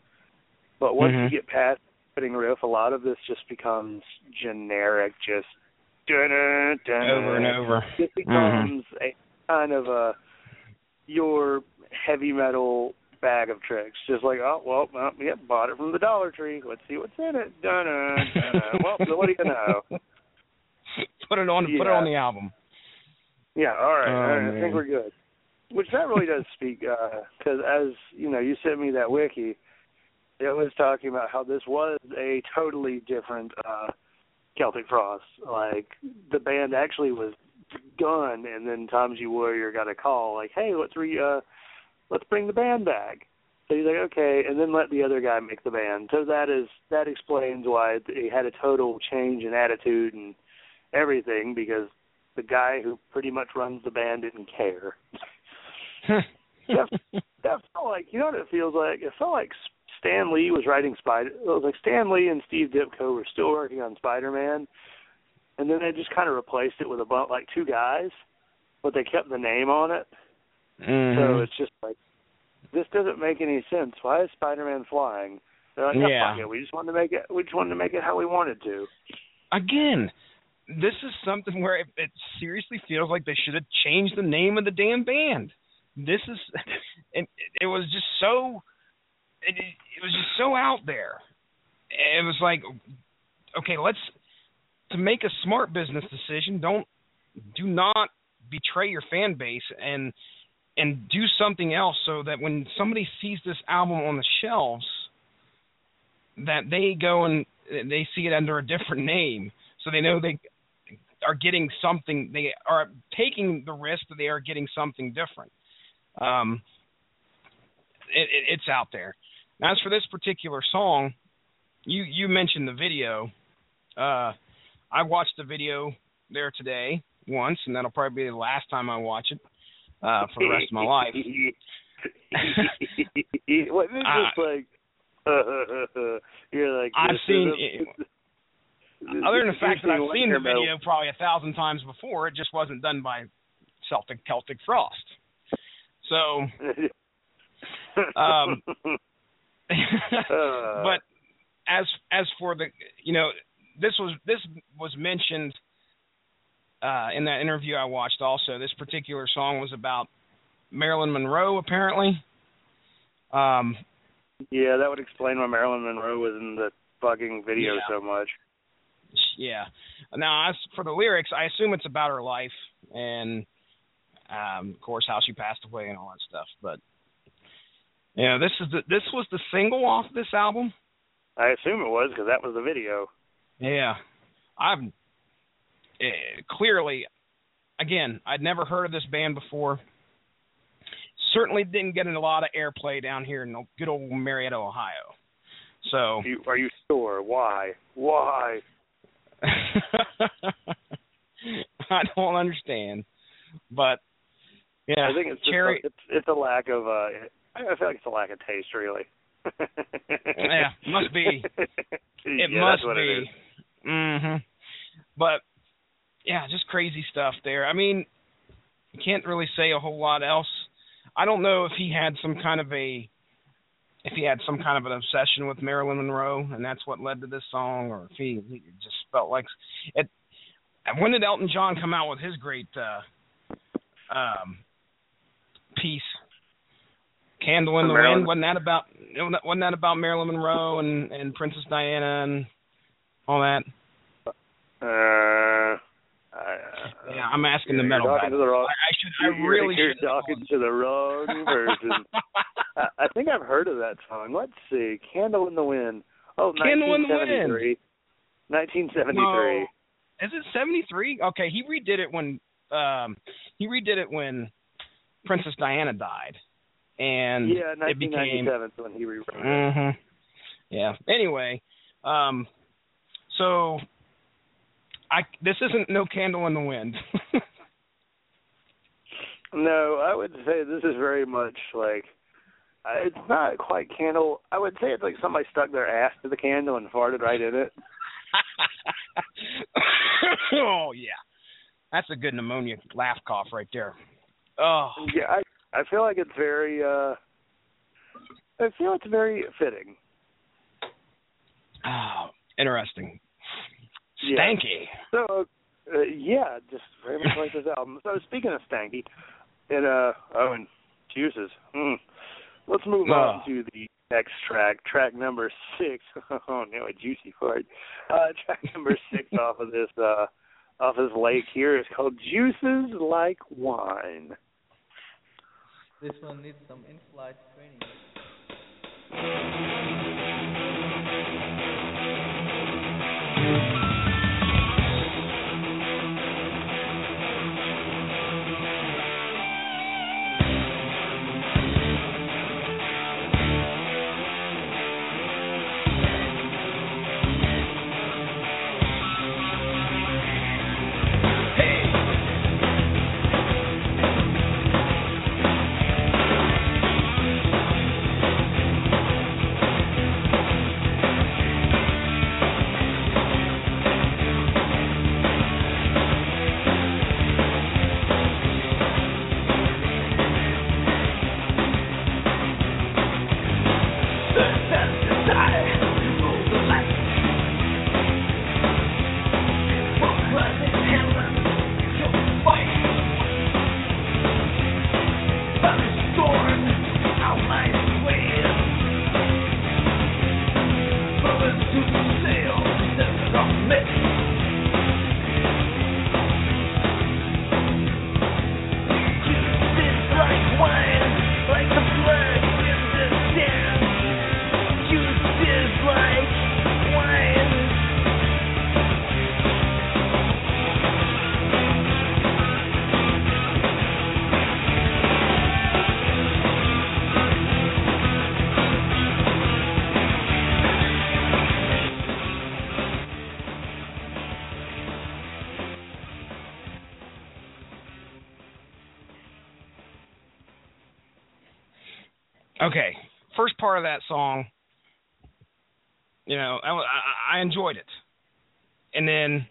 but once Mhm. you get past fitting riff, a lot of this just becomes generic. Just dun dun over and over. It becomes a kind of a your heavy metal bag of tricks. Just like, oh well, well yeah, bought it from the Dollar Tree. Let's see what's in it. Dun dun. Well, so what do you know? put it on put it on the album. Yeah, all right, Oh, all right. I think we're good. Which that really does speak, because as you know, you sent me that wiki. It was talking about how this was a totally different uh Celtic Frost. Like the band actually was done, and then Tom G. Warrior got a call like, "Hey, let's re uh let's bring the band back." So he's like, "Okay," and then let the other guy make the band. So that is that explains why they had a total change in attitude and everything because the guy who pretty much runs the band didn't care. that, that felt like you know what it feels like. It felt like Stan Lee was writing Spider. It was like Stan Lee and Steve Ditko were still working on Spider Man, and then they just kind of replaced it with a bunch like two guys, but they kept the name on it. So Mhm. it's just like this doesn't make any sense. Why is Spider Man flying? They're like, oh, Yeah. fuck it. We just wanted to make it. We just wanted to make it how we wanted to. Again, this is something where it, it seriously feels like they should have changed the name of the damn band. This is, it, it was just so, it, it was just so out there. It was like, okay, let's to make a smart business decision. Don't do not betray your fan base and and do something else so that when somebody sees this album on the shelves that they go and they see it under a different name so they know they are getting something they are taking the risk that they are getting something different um it, it it's out there as for this particular song you you mentioned the video. Uh i watched the video there today once and that'll probably be the last time i watch it uh for the rest of my life. Wasn't it just like you're like I've seen is other than the fact that I've seen the video probably a thousand times before, it just wasn't done by Celtic Celtic Frost. So, um, Uh. but as as for the you know this was this was mentioned uh, in that interview I watched. Also, this particular song was about Marilyn Monroe apparently. Um, yeah, that would explain why Marilyn Monroe was in the fucking video Yeah. so much. yeah. Now, as for the lyrics, I assume it's about her life and, um, of course, how she passed away and all that stuff. But yeah, this is the this was the single off this album. I assume it was because that was the video. Yeah, I'm eh, clearly again, I'd never heard of this band before. Certainly didn't get a lot of airplay down here in good old Marietta, Ohio. So, Are you, are you sure? Why? Why? I don't understand, but yeah, I think it's cherry. a, it's it's a lack of uh I feel like it's a lack of taste really. Yeah, must be. It yeah, must be. It. Mhm. But yeah, just crazy stuff there. I mean, can't really say a whole lot else. I don't know if he had some kind of a if he had some kind of an obsession with Marilyn Monroe and that's what led to this song or if he, he just felt like it and when did Elton John come out with his great uh um piece Candle in the Marilyn- Wind wasn't that about wasn't that about Marilyn Monroe and and Princess Diana and all that Uh, I, Yeah, I'm asking the metal guy. the wrong, I, should. I really you're should. talking to the wrong person. I, I think I've heard of that song. Let's see, "Candle in the Wind." Oh, Candle in the Wind. 1973. 1973. No. Is it 73? Okay, he redid it when um he redid it when Princess Diana died, and Yeah, it became 1997 is when he rewrote it. hmm Yeah. Anyway, um, so I this isn't no candle in the wind. No, I would say this is very much like uh, it's not quite candle. I would say it's like somebody stuck their ass to the candle and farted right in it. oh yeah, that's a good pneumonia laugh cough right there. Oh Yeah, I I feel like it's very uh I feel it's very fitting. Oh, interesting. Yeah. Stanky. So uh, yeah, just very much like this album. So speaking of stanky, and uh oh and juices. Mm. Let's move on Oh. to the next track, track number six. Oh no, a juicy part. Uh track number six off of this uh off this lake here is called Juices Like Wine. This one needs some in-flight training. Okay, first part of that song, you know, I, I, enjoyed it, and then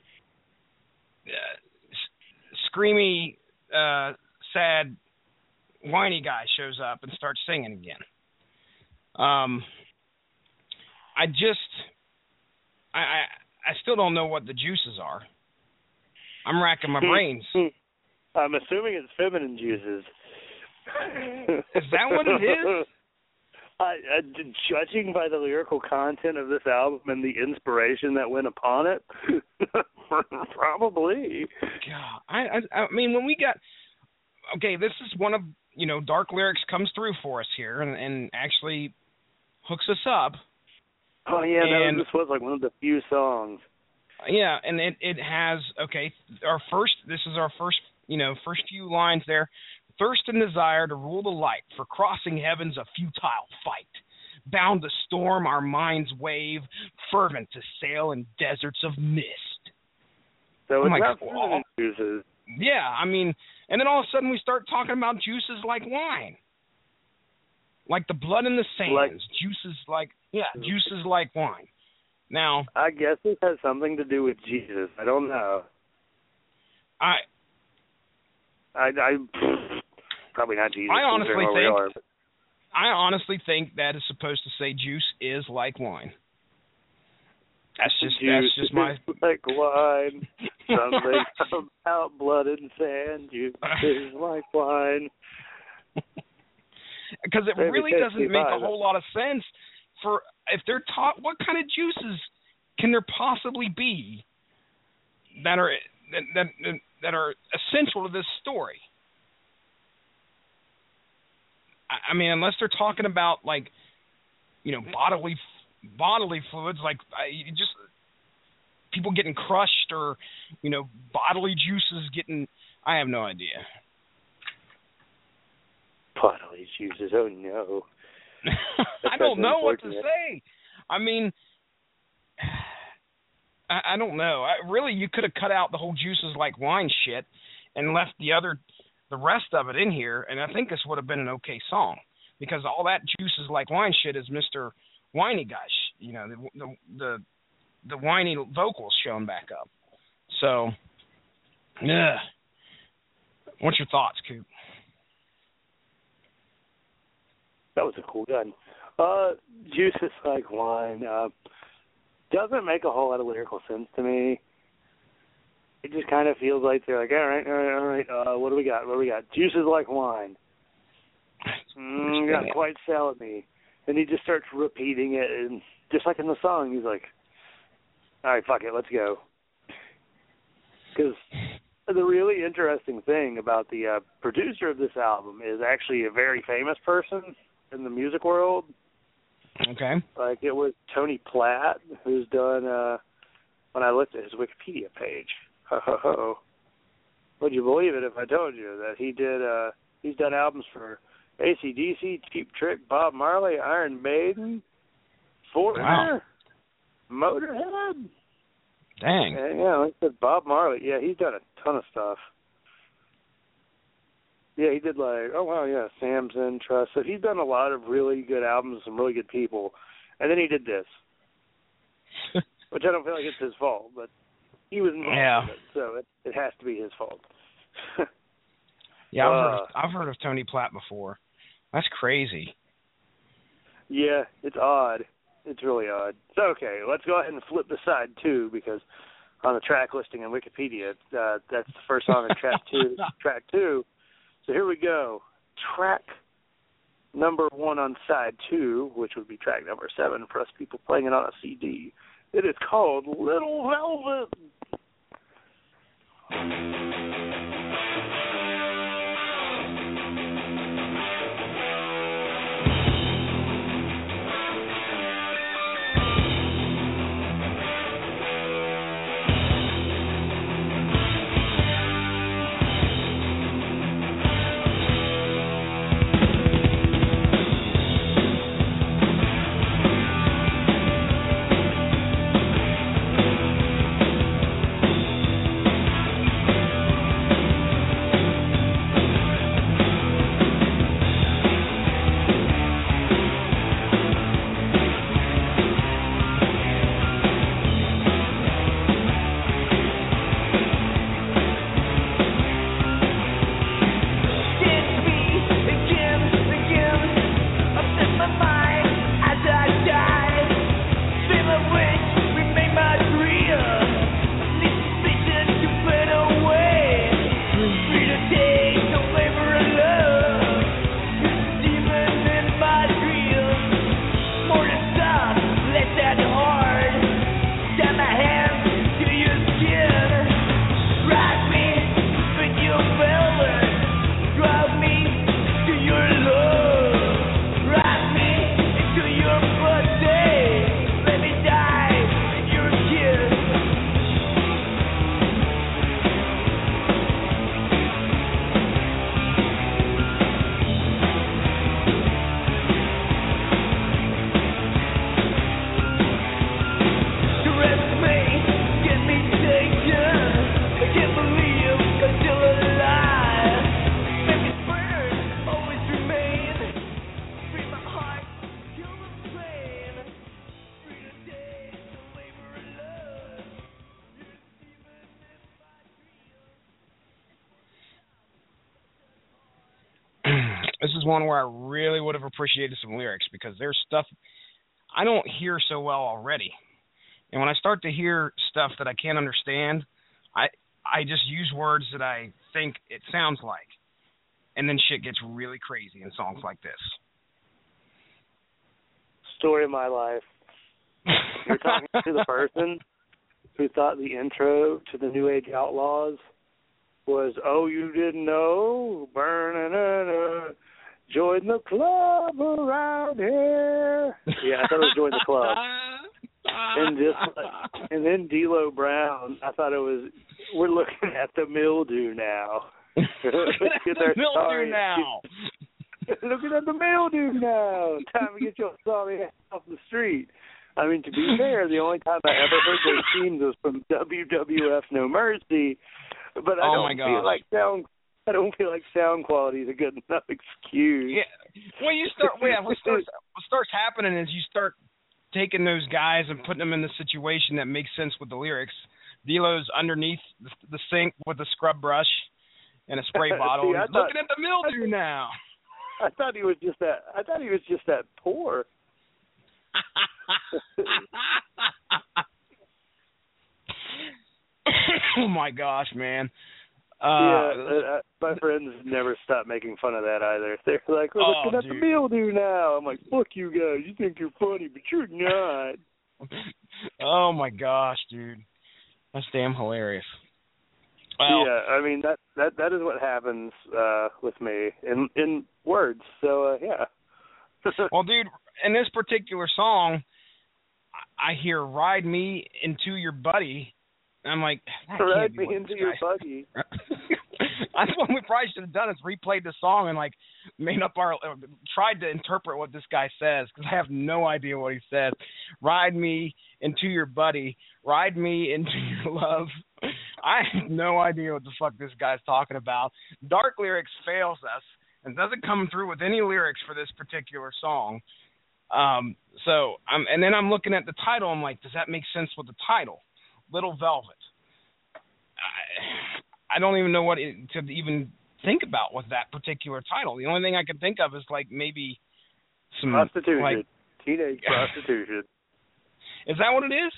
uh, s- screamy, uh, sad, whiny guy shows up and starts singing again. Um, I just, I, I, I still don't know what the juices are. I'm racking my brains. I'm assuming it's feminine juices. Is that what it is? I, I, judging by the lyrical content of this album and the inspiration that went upon it, probably. God, I, I I mean when we got okay, this is one of you know dark lyrics comes through for us here and, and actually hooks us up. Oh yeah, And- this was like one of the few songs. Yeah, and it it has okay. Our first this is our first you know, first few lines there. Thirst and desire to rule the light, for crossing heaven's a futile fight. Bound to storm, our minds wave, fervent to sail in deserts of mist. So oh I'm it's like, not oh. juices. Yeah, I mean, and then all of a sudden we start talking about juices like wine, like the blood in the sands. Like- juices like yeah, juices like wine. Now, I guess this has something to do with Jesus. I don't know. I I, I probably not Jesus. I honestly think- are, I honestly think that is supposed to say juice is like wine. That's just juice that's just my like wine. Something about blood and sand. Juice is like wine. because it Maybe really doesn't make a whole lot of sense for if they're taught what kind of juices can there possibly be that are that that, that are essential to this story. I, I mean, unless they're talking about like you know bodily bodily fluids, like I, just people getting crushed or you know bodily juices getting. I have no idea. Bodily juices. Oh no. I don't know what to say. I mean, I, I don't know. I, really, you could have cut out the whole juices like wine shit and left the other, the rest of it in here, and I think this would have been an okay song because all that juices like wine shit is Mister Whiny Gush, You know, the the the, the whiny vocals showing back up. So, yeah. What's your thoughts, Coop? That was a cool gun. Uh, juice is like wine. Uh, doesn't make a whole lot of lyrical sense to me. It just kind of feels like they're like, all right, all right, all right. Uh, what do we got? What do we got? Juice is like wine. Mm, not quite selling me. And he just starts repeating it, and just like in the song, he's like, all right, fuck it, let's go. Because the really interesting thing about the uh, producer of this album is actually a very famous person in the music world. Okay. Like it was Tony Platt who's done uh when I looked at his Wikipedia page. Ho ho ho. Would you believe it if I told you that he did uh he's done albums for ACDC, Cheap Trick, Bob Marley, Iron Maiden, Foreigner, Motorhead. Dang. And, yeah, like I said, Bob Marley. Yeah, he's done a ton of stuff. Yeah, he did like oh wow, yeah, Samson, Trust. So he's done a lot of really good albums, some really good people. And then he did this. Which I don't feel like it's his fault, but he was involved Yeah. in it, so it it has to be his fault. Yeah, I've, heard Uh, of, I've heard of Tony Platt before. That's crazy. yeah, it's odd. It's really odd. So okay, let's go ahead and flip the side two because on the track listing in Wikipedia, uh, that's the first song on track two. track two. So here we go. Track number one on side two, which would be track number seven for us people playing it on a CD. It is called Little Velvet. Little one where I really would have appreciated some lyrics because there's stuff I don't hear so well already. And when I start to hear stuff that I can't understand, I I just use words that I think it sounds like. And then shit gets really crazy in songs like this. Story of my life. You're talking to the person who thought the intro to the New Age Outlaws was "Oh, you didn't know, burning join the club around here." Yeah, I thought it was join the club. and just like, and then D'Lo Brown, I thought it was we're looking at the mildew now. Their mildew now. looking at the mildew now. Time to get your sorry ass off the street. I mean, to be fair, the only time I ever heard those themes was from WWF No Mercy, but I Oh, don't feel like sound. I don't feel like sound quality is a good enough excuse. Yeah. When you start, well, yeah, what starts what starts happening is you start taking those guys and putting them in the situation that makes sense with the lyrics. D'Lo's underneath the, the sink with a scrub brush and a spray bottle. See, I thought- looking at the mildew now. I thought he was just that. I thought he was just that poor. oh my gosh, man. Uh, yeah, uh, my friends never stop making fun of that either. They're like, "We're Oh, looking at the dude. mildew now." I'm like, "Fuck you guys! You think you're funny, but you're not." oh my gosh, dude. That's damn hilarious. Well, yeah, I mean that that that is what happens uh with me in in words. So uh yeah. well, dude, in this particular song, I hear "Ride Me into Your Buddy." I'm like, Ride me into your buggy. That's what we probably should have done is replayed the song and like made up our uh, tried to interpret what this guy says because I have no idea what he says. Ride me into your buddy, ride me into your love. I have no idea what the fuck this guy's talking about. Dark lyrics fails us and doesn't come through with any lyrics for this particular song. Um, so I'm and then I'm looking at the title. I'm like, does that make sense with the title? Little Velvet. I, I don't even know what it, to even think about with that particular title. The only thing I could think of is like maybe some Prostitution. Like, Teenage prostitution. is that what it is?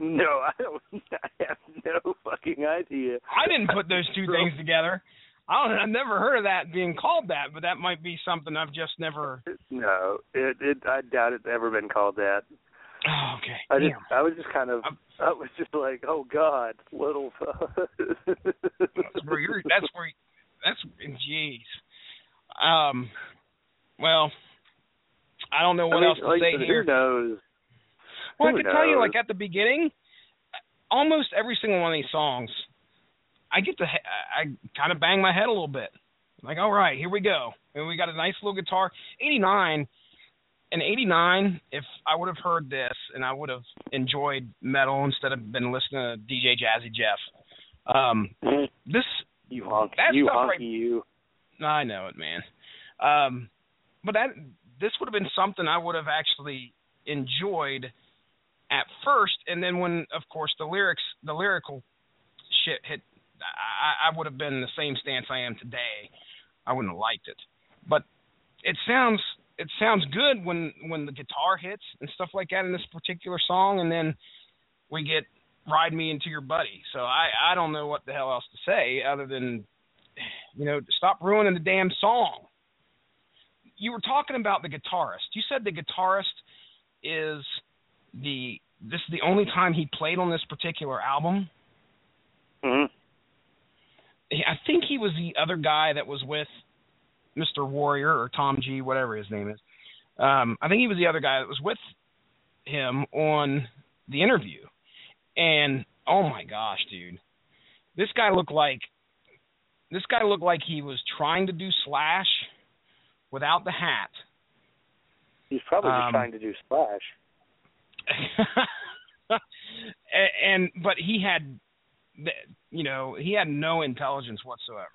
No, I don't I have no fucking idea. I didn't put those two things together. I don't. I've never heard of that being called that, but that might be something I've just never. No, it it I doubt it's ever been called that. Oh, okay. I just I was just kind of I'm- I was just like, oh God, little. That's where you're. That's where. That's jeez. Um. Well, I don't know what I mean, else to like, say who here. knows? Well, I Who can tell you, like at the beginning, almost every single one of these songs, I get to, I kind of bang my head a little bit. Like, all right, here we go, and we got a nice little guitar. '89, in '89, if I would have heard this and I would have enjoyed metal instead of been listening to DJ Jazzy Jeff, um, this You honk, That you stuff honky, right- you. I know it, man. Um, but that this would have been something I would have actually enjoyed at first, and then when, of course, the lyrics, the lyrical shit hit, I, I would have been in the same stance I am today. I wouldn't have liked it, but it sounds it sounds good when when the guitar hits and stuff like that in this particular song, and then we get "Ride Me into Your Buddy." So I I don't know what the hell else to say other than you know, stop ruining the damn song. You were talking about the guitarist. You said the guitarist is the this is the only time he played on this particular album. hmm I think he was the other guy that was with Mr. Warrior or Tom G, whatever his name is. Um, I think he was the other guy that was with him on the interview. And oh my gosh, dude. This guy looked like this guy looked like he was trying to do Slash without the hat. He's probably just Um, trying to do slash. And but he had you know he had no intelligence whatsoever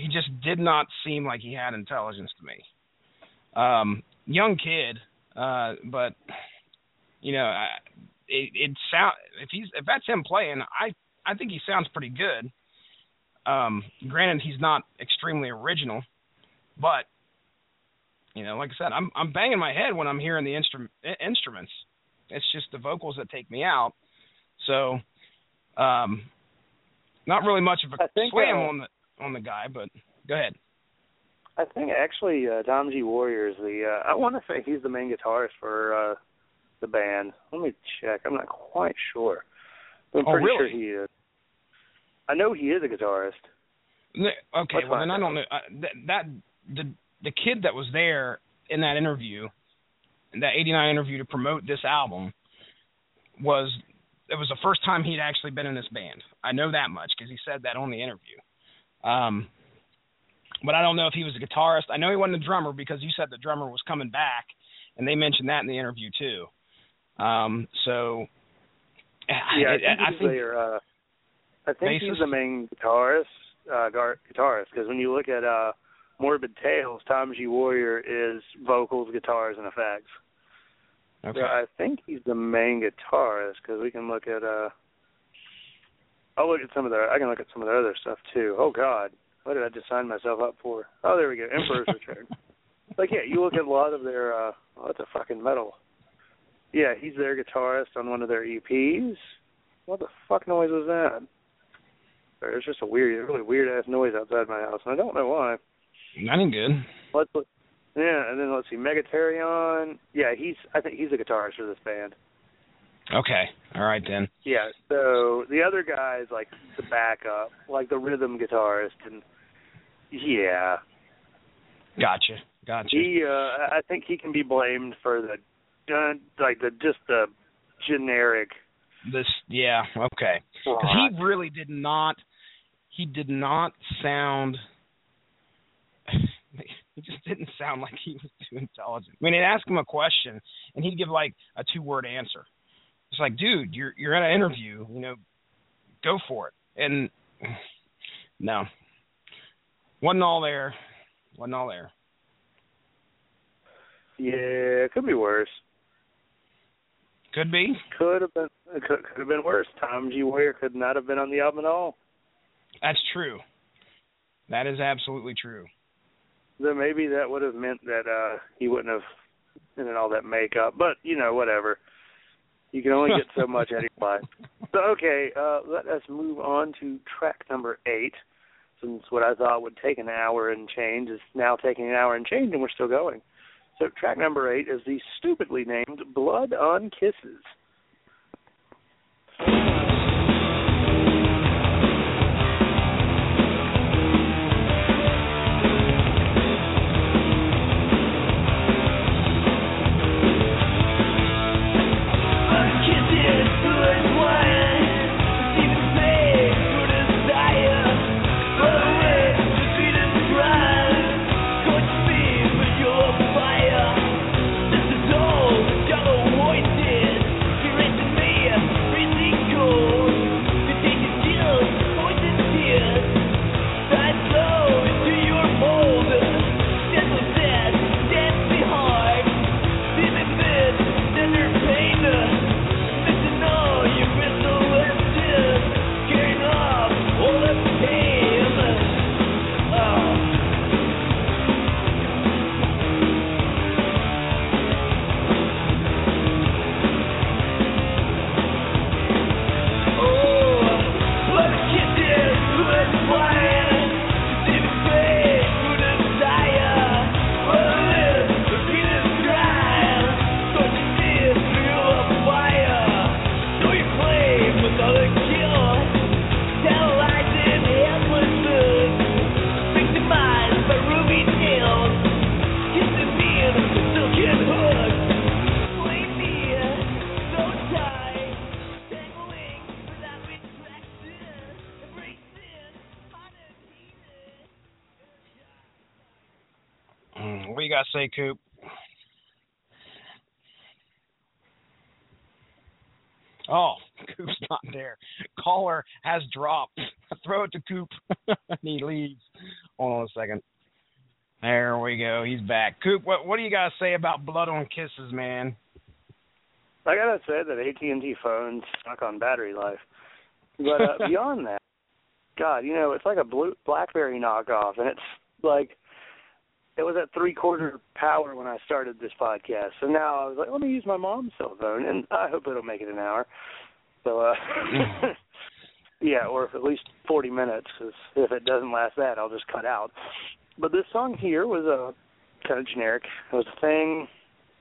he just did not seem like he had intelligence to me um young kid uh but you know I, it it sound if he's if that's him playing i i think he sounds pretty good um granted he's not extremely original but you know, like I said, I'm I'm banging my head when I'm hearing the instru- instruments. It's just the vocals that take me out. So, um, not really much of a think, slam uh, on the on the guy, but go ahead. I think actually uh, Tom G Warrior is the. Uh, I want to say he's the main guitarist for uh, the band. Let me check. I'm not quite sure. But I'm Oh, pretty really? sure he is. I know he is a guitarist. Okay, Let's well then I don't know uh, that that the the kid that was there in that interview, in that '89 interview to promote this album, was it was the first time he'd actually been in this band. I know that much because he said that on the interview. Um, but I don't know if he was a guitarist. I know he wasn't a drummer because you said the drummer was coming back, and they mentioned that in the interview too. Um, so Yeah, I I, think I he's think. Uh, I think he's the main guitarist. Uh, gar- guitarist, because when you look at uh, Morbid Tales, Tom G Warrior is vocals, guitars, and effects. okay. So I think he's the main guitarist because we can look at. uh I'll look at some of their. I can look at some of their other stuff too. Oh God, what did I just sign myself up for? Oh, there we go. Emperor's Return. Like yeah, you look at a lot of their. uh oh, that's a fucking metal. Yeah, he's their guitarist on one of their EPs. What the fuck noise was that? There's just a weird, really weird ass noise outside my house, and I don't know why. Ain't good. Let's look. Yeah, and then let's see, Mega Therion. Yeah, he's. I think he's a guitarist for this band. Okay. All right then. Yeah, so the other guys like the backup, like the rhythm guitarist, and yeah, Gotcha. Gotcha. he. uh I think he can be blamed for the, uh, like the just the generic. this yeah, okay. 'Cause rot. he really did not he did not sound he just didn't sound like he was too intelligent. I mean, they'd ask him a question and he'd give like a two word answer. It's like, dude, you're you're at an interview, you know, go for it. And no. Wasn't all there. Wasn't all there. Yeah, it could be worse. Could be. Could have been. Could could have been worse. Tom G. Warrior could not have been on the album at all. That's true. That is absolutely true. Then maybe that would have meant that uh he wouldn't have been in all that makeup. But you know, whatever. You can only get so much out of your life. So okay, uh, let us move on to track number eight. Since what I thought would take an hour and change is now taking an hour and change, and we're still going. So track number eight is the stupidly named "Blood on Kisses." Say, Coop? Oh, Coop's not there. Caller has dropped. Throw it to Coop. and he leaves. Hold on a second. There we go. He's back. Coop, what what do you to say about Blood on Kisses, man? I gotta say that AT and T phones suck on battery life. But uh, beyond that, God, you know, it's like a blue BlackBerry knockoff, and it's like it was at three quarter power when I started this podcast. So now I was like, let me use my mom's cell phone, and I hope it'll make it an hour. So, uh, yeah, or if at least 40 minutes, because if it doesn't last that, I'll just cut out. But this song here was uh, kind of generic. It was a thing.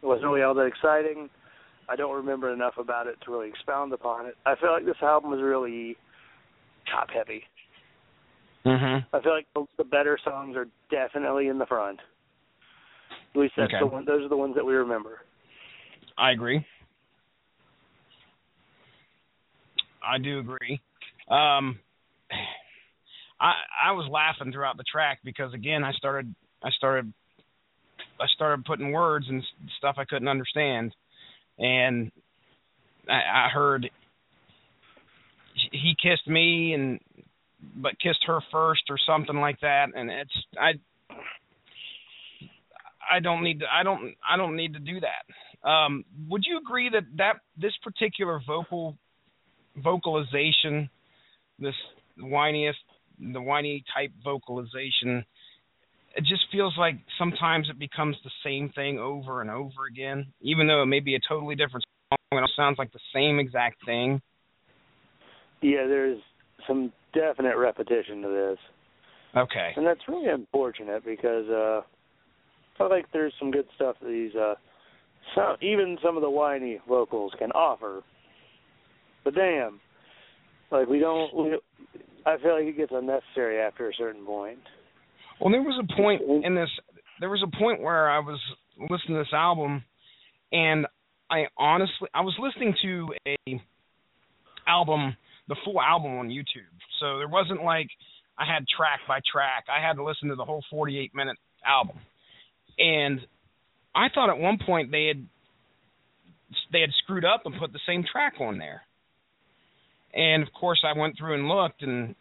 It wasn't really all that exciting. I don't remember enough about it to really expound upon it. I feel like this album was really top heavy. Mhm. I feel like the, the better songs are definitely in the front. At least that's Okay. the one. Those are the ones that we remember. I agree. I do agree. Um, I I was laughing throughout the track because again I started I started I started putting words and stuff I couldn't understand, and I, I heard he kissed me and but kissed her first or something like that, and it's I I don't need to I don't I don't need to do that. Um, would you agree that that this particular vocal vocalization, this whiniest the whiny type vocalization, it just feels like sometimes it becomes the same thing over and over again, even though it may be a totally different song it sounds like the same exact thing. Yeah, there's some definite repetition to this, Okay. and that's really unfortunate because uh, I feel like there's some good stuff that these uh, some even some of the whiny vocals can offer. But damn, like we don't. We, I feel like it gets unnecessary after a certain point. Well, there was a point in this. There was a point where I was listening to this album, and I honestly, I was listening to a album, the full album on YouTube. So there wasn't like I had track by track. I had to listen to the whole 48 minute album, and I thought at one point they had they had screwed up and put the same track on there. And of course, I went through and looked, and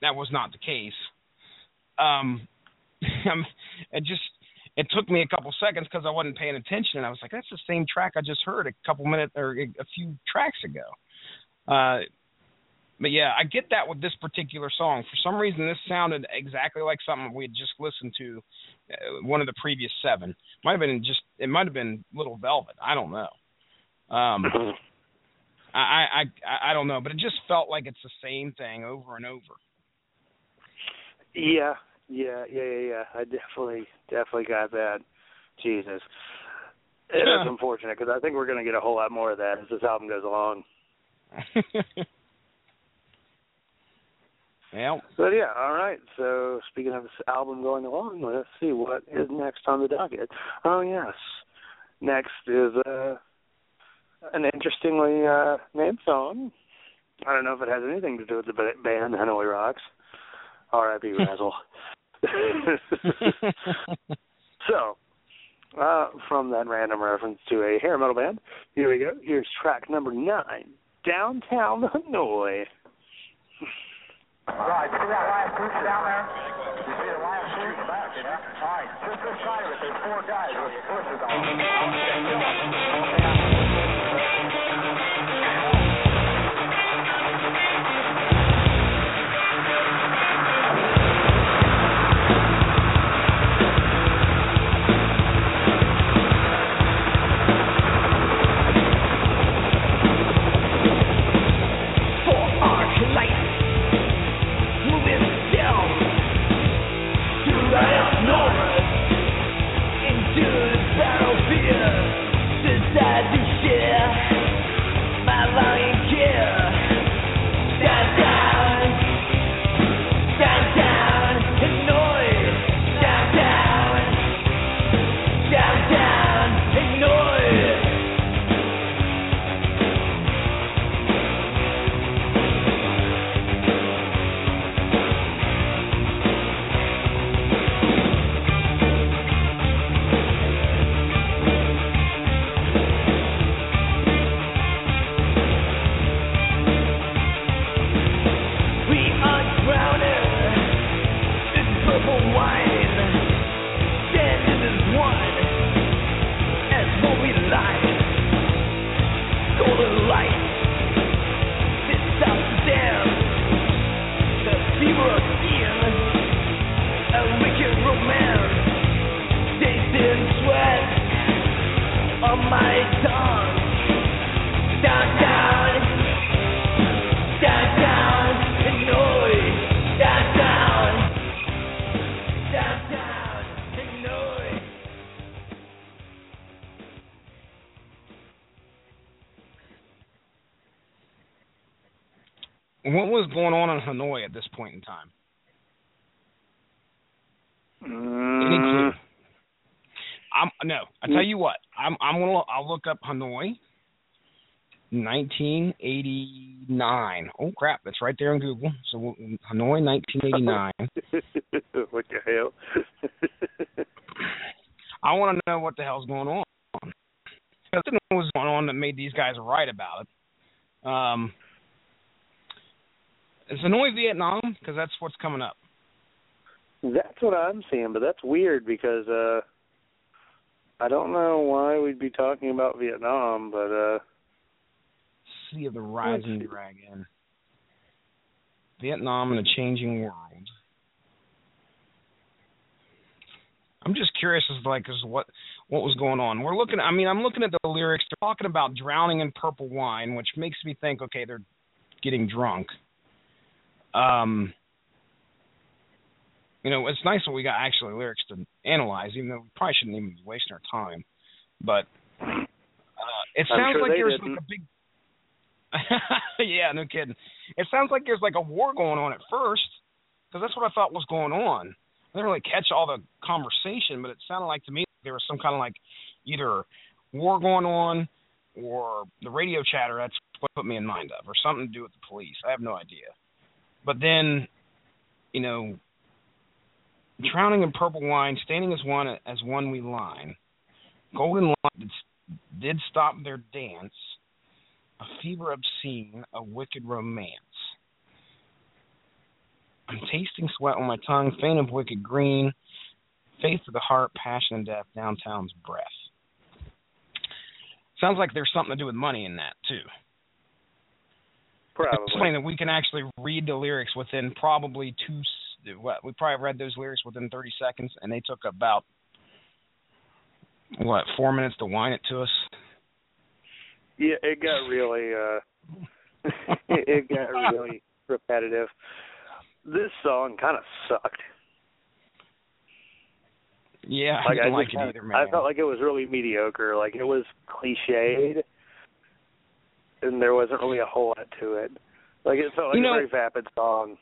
that was not the case. Um, it just it took me a couple seconds because I wasn't paying attention, and I was like, "That's the same track I just heard a couple minutes or a few tracks ago." Uh, but yeah, I get that with this particular song. For some reason, this sounded exactly like something we had just listened to, uh, one of the previous seven. Might have been just it might have been Little Velvet. I don't know. Um, I, I I I don't know, but it just felt like it's the same thing over and over. Yeah, yeah, yeah, yeah, yeah. I definitely, definitely got that. Jesus, it is unfortunate because I think we're going to get a whole lot more of that as this album goes along. But yeah, all right. So speaking of this album going along, let's see what is next on the docket. Oh yes, next is uh, an interestingly uh, named song. I don't know if it has anything to do with the ba- band Hanoi Rocks. R.I.P. Razzle. so, uh, from that random reference to a hair metal band, here we go. Here's track number nine, Downtown Hanoi. Right, see that line of down there? You see the line of troops back, you know? All right, just this side of it, there's four guys with bushes on. For what was going on in Hanoi at this point in time? Any clue? Mm, I'm no. I tell you what. I'm I'm gonna I'll look up Hanoi. 1989. Oh crap, that's right there on Google. So Hanoi 1989. what the hell? I want to know what the hell's going on. Because I what was going on that made these guys write about it. Um, is Hanoi Vietnam? Because that's what's coming up. That's what I'm seeing, but that's weird because uh I don't know why we'd be talking about Vietnam, but uh Sea of the Rising. Dragon. Vietnam in a changing world. I'm just curious as to like as what what was going on. We're looking I mean I'm looking at the lyrics. They're talking about drowning in purple wine, which makes me think okay, they're getting drunk. Um you know, it's nice that we got actually lyrics to analyze, even though we probably shouldn't even be wasting our time. But uh, it sounds sure like there's didn't. like a big yeah, no kidding. It sounds like there's like a war going on at first, because that's what I thought was going on. I didn't really catch all the conversation, but it sounded like to me there was some kind of like either war going on or the radio chatter. That's what put me in mind of, or something to do with the police. I have no idea. But then, you know, drowning in purple wine, standing as one as one we line. Golden light did, did stop their dance a fever obscene, a wicked romance. I'm tasting sweat on my tongue, faint of wicked green, faith of the heart, passion and death, downtown's breath. Sounds like there's something to do with money in that too. Probably. It's funny that we can actually read the lyrics within probably two. What we probably read those lyrics within 30 seconds, and they took about what four minutes to whine it to us. Yeah, it got really uh it, it got really repetitive. This song kind of sucked. Yeah, Like I didn't I like it kinda- either, man. I felt like it was really mediocre. Like it was cliched, and there wasn't really a whole lot to it. Like it felt like You know- a very vapid song.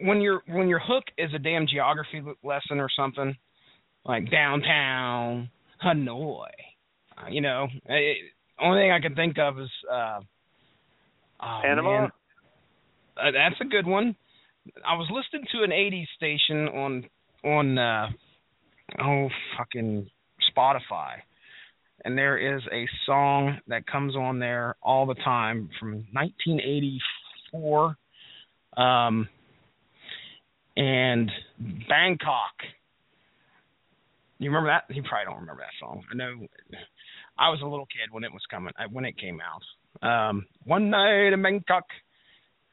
when your when your hook is a damn geography lesson or something, like downtown Hanoi, uh, you know, it, only thing I can think of is uh, oh, Panama. Uh, that's a good one. I was listening to an '80s station on on uh, oh fucking Spotify, and there is a song that comes on there all the time from 1984. Um, and Bangkok. You remember that? You probably don't remember that song. I know. I was a little kid when it was coming, when it came out. Um, one night in Bangkok.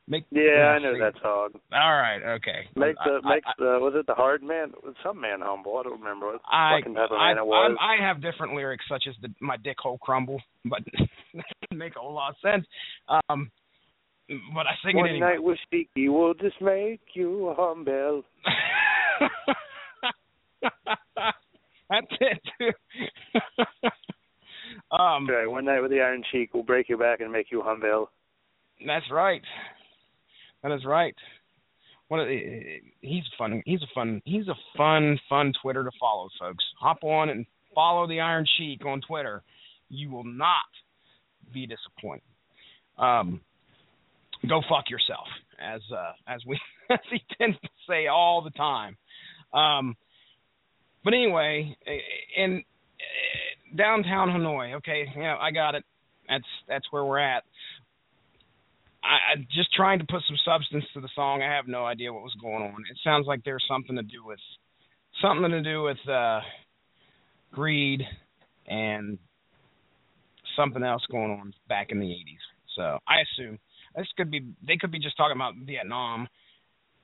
Make Yeah, I know that song. All right, okay. Make the I, make I, the was it the hard man? Some man humble. I don't remember what I, fucking type of I, man it was. I, I have different lyrics such as the my dick hole crumble, but that doesn't make a whole lot of sense. Um, but I sing One it anyway. One night with Sticky will just make you humble. That's it. too. um, Right, one night with the Iron Sheik will break your back and make you humble. that's right. That is right. What a, he's fun. He's a fun. He's a fun, fun Twitter to follow, folks. Hop on and follow the Iron Sheik on Twitter. You will not be disappointed. Um, go fuck yourself, as uh, as we as he tends to say all the time. Um, but anyway, in uh, downtown Hanoi, okay, yeah, I got it. That's that's where we're at. I, I just trying to put some substance to the song. I have no idea what was going on. It sounds like there's something to do with something to do with uh, greed and something else going on back in the 80s. So I assume this could be they could be just talking about Vietnam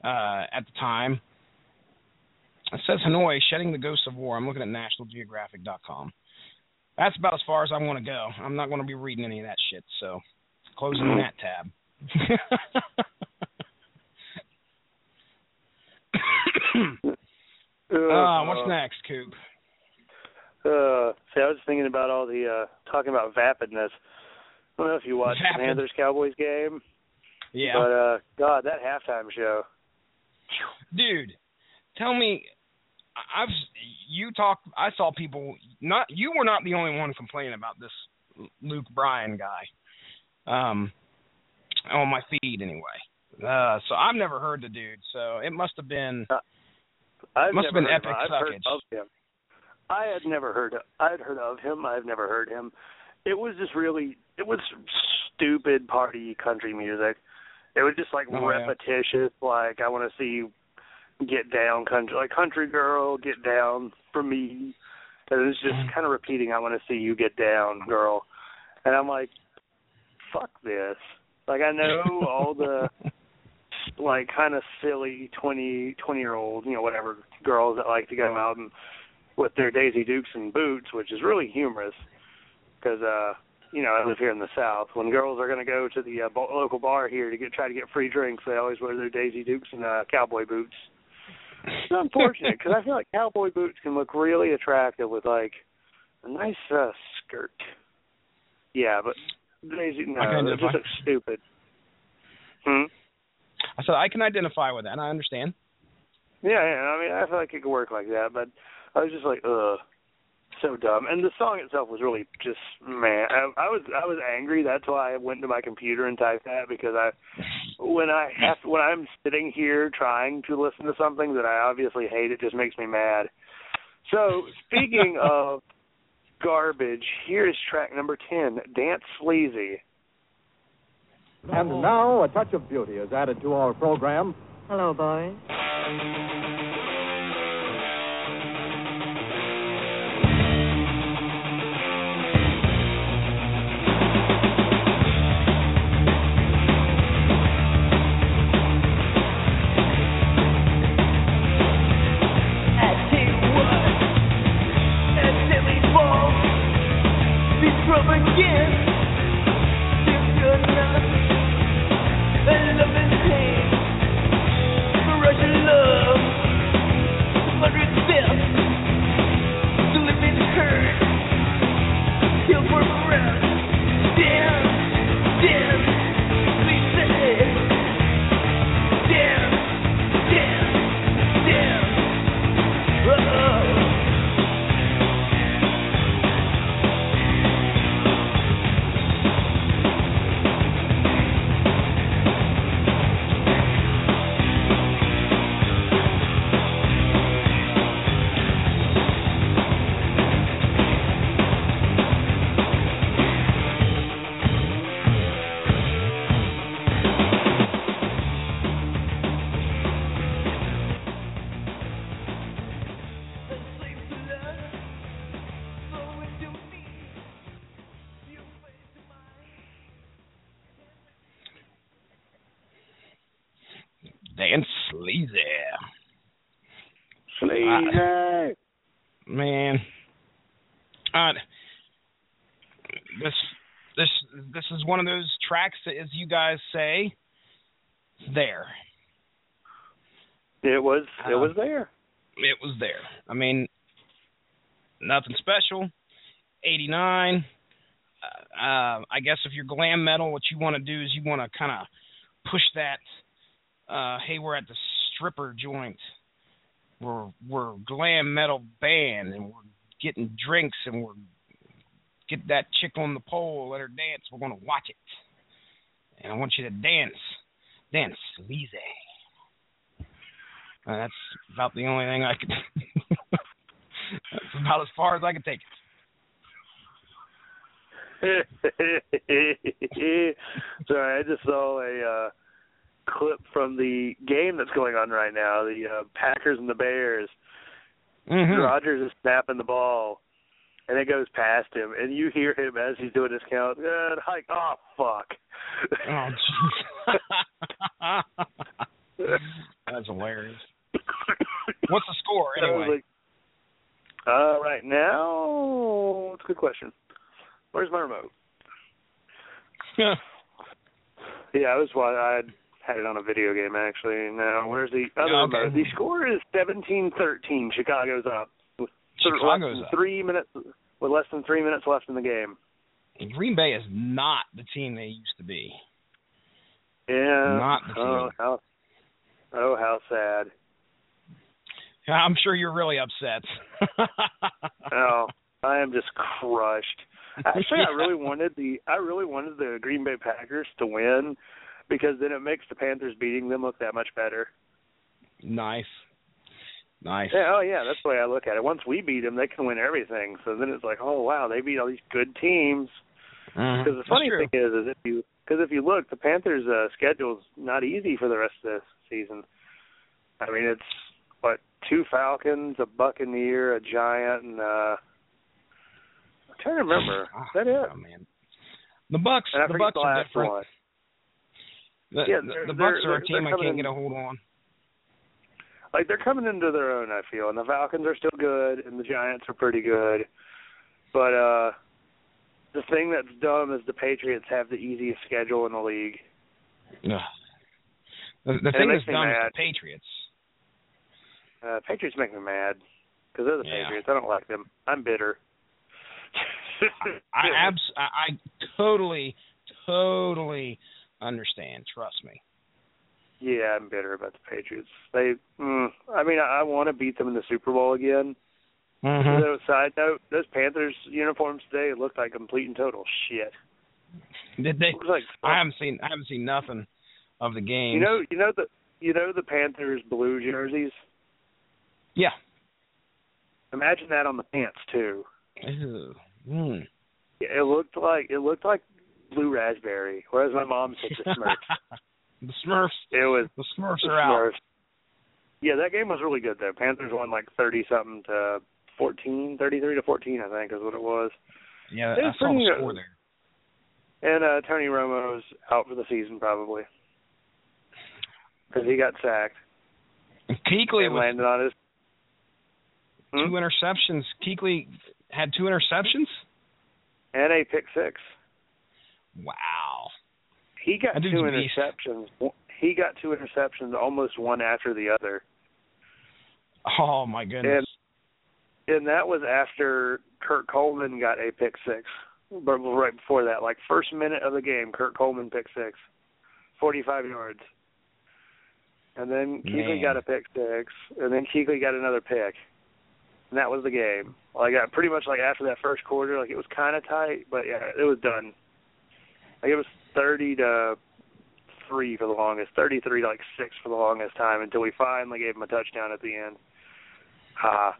uh, at the time. It says Hanoi shedding the ghosts of war. I'm looking at NationalGeographic.com. That's about as far as I want to go. I'm not going to be reading any of that shit. So closing that tab. Uh, what's next, Coop? Uh, see, I was thinking about all the uh talking about vapidness. I don't know if you watched Vapid. the Panthers Cowboys game. Yeah. But uh, God, that halftime show. dude tell me I- i've you talked i saw people not you were not the only one complaining about this luke bryan guy um on my feed anyway uh so i've never heard the dude so it must have been I've Must have been epic him. I've heard suckage. of him. I had never heard. I'd heard of him. I've never heard him. It was just really. It was stupid party country music. It was just like Oh, yeah. repetitious. Like I want to see you get down country, like country girl, get down for me. And it was just Mm-hmm. kind of repeating. I want to see you get down, girl. And I'm like, fuck this. Like I know all the like kind of silly twenty twenty year old you know whatever girls that like to go out and with their Daisy Dukes and boots, which is really humorous because uh you know I live here in the South. When girls are going to go to the uh, bo- local bar here to get try to get free drinks, they always wear their Daisy Dukes and uh, cowboy boots. It's unfortunate because I feel like cowboy boots can look really attractive with like a nice uh, skirt. Yeah, but Daisy no, it just looks stupid. Hmm. i said i can identify with that i understand Yeah, yeah. I mean, I feel like it could work like that, but I was just like, ugh, so dumb. And the song itself was really just man. I, I was I was angry. That's why I went to my computer and typed that because I when I have when I'm sitting here trying to listen to something that I obviously hate, it just makes me mad. So speaking of garbage, here is track number ten, Dance Sleazy. And now a touch of beauty is added to our program. Hello, boys. Tracks as you guys say there. It was it Uh, was there. it was there. I mean nothing special. 89 uh, uh i guess if you're glam metal what you want to do is you want to kind of push that uh hey we're at the stripper joint. We're we're glam metal band and we're getting drinks and we're get that chick on the pole let her dance we're going to watch it and i want you to dance. Dance sleazy uh, that's about the only thing i could that's about as far as i could take it. Sorry, I just saw a uh clip from the game that's going on right now, the uh, Packers and the Bears. Mhm. Rodgers is snapping the ball and it goes past him and you hear him as he's doing his count, uh, hike oh fuck. Oh. That's hilarious. What's the score anyway? like, uh, right now, it's a good question. Where's my remote? Yeah, I was why I had it on a video game actually. Now, where's the other okay. remote? The score is seventeen thirteen. Chicago's up. Chicago's less than up. Three minutes with less than three minutes left in the game. Green Bay is not the team they used to be. Yeah. Not the oh, how, oh, how sad. I'm sure you're really upset. Oh, I am just crushed. Actually, I really wanted the I really wanted the Green Bay Packers to win because then it makes the Panthers beating them look that much better. nice. Nice. Yeah, oh yeah, that's the way I look at it. Once we beat them, they can win everything. So then it's like, oh wow, they beat all these good teams. Because the funny thing is, is if you because if you look, the Panthers' uh, schedule's not easy for the rest of this season. I mean, it's what two Falcons, a Buccaneer, a Giant, and uh, I'm trying to remember. Is that it? Oh man. The Bucks the Bucks the are different. one. The, Yeah, the, the Bucks they're- a team I can't in- get a hold on. Like they're coming into their own. I feel, and the Falcons are still good, and the Giants are pretty good. But uh the thing that's dumb is the Patriots have the easiest schedule in the league. Ugh. The, the thing that's me done is mad. the Patriots. Uh Patriots make me mad because they're the Yeah. Patriots. I don't like them. I'm bitter. I abs- I, I totally, totally understand. Trust me. Yeah, I'm bitter about the Patriots. They, mm, I mean, I, I want to beat them in the Super Bowl again. Mm-hmm. Though, side note, those Panthers uniforms today looked like complete and total shit. Did they? Like I haven't seen. I haven't seen nothing of the game. you know, you know the, you know the Panthers blue jerseys. Yeah. Imagine that on the pants too. Ew. Mm. It looked like it looked like blue raspberry. Whereas my mom said the Smurfs. The Smurfs. It was The Smurfs the are out. Yeah, that game was really good though. Panthers won like thirty something to fourteen, thirty three to fourteen, I think is what it was. Yeah, It I saw the pretty good. score there. And uh Tony Romo's out for the season probably because he got sacked Kuechly and landed on his. two Hmm? interceptions. Kuechly had two interceptions. and a pick six. Wow. He got two a beast. interceptions. He got two interceptions, almost one after the other, Oh my goodness. and that was after Kurt Coleman got a pick six. But right before that, like first minute of the game, Kurt Coleman pick six, forty-five yards, and then Kuechly Man. got a pick six, and then Kuechly got another pick, and that was the game. Like I got pretty much like after that first quarter, like it was kind of tight, but yeah, it was done. Like it was thirty to three for the longest, thirty-three to like six for the longest time until we finally gave him a touchdown at the end. Ha.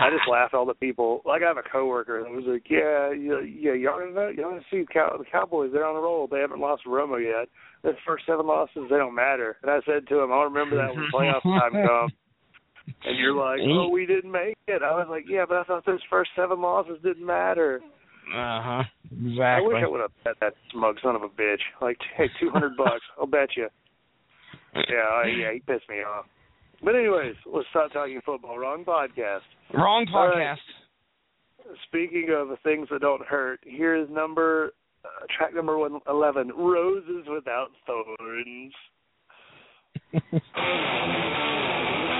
I just laughed at all the people. Like I have a coworker that was like, "Yeah, yeah, yeah y'all gonna y'all gonna see Cow- the Cowboys? They're on a roll. They haven't lost Romo yet. The first seven losses, they don't matter." And I said to him, "I'll remember that when playoff time comes." And you're like, "Oh, we didn't make it." I was like, "Yeah, but I thought those first seven losses didn't matter." Uh huh. Exactly. I wish I would have bet that smug son of a bitch. Like, hey, two hundred bucks, I'll bet you. Yeah, I, yeah, he pissed me off. But anyways, let's stop talking football. Wrong podcast. Wrong podcast. Speaking of things that don't hurt, here is number uh, track number one eleven, Roses Without Thorns.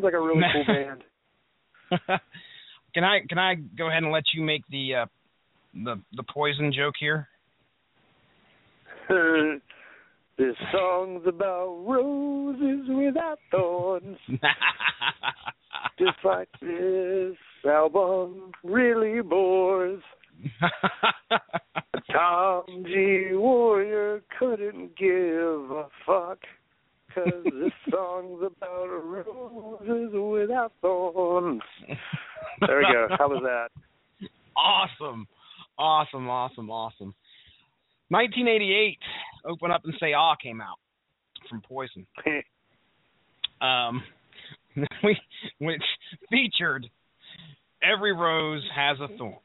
Sounds like a really cool band. can I can I go ahead and let you make the uh, the the poison joke here? this song's about roses without thorns. Just like this album really bores. Tom G. Warrior couldn't give a fuck. Cause this song's about roses without thorns. There we go. How was that? awesome, awesome, awesome, awesome. 1988, "Open Up and Say Ah" came out from Poison. um, we, which featured "Every Rose Has a Thorn,"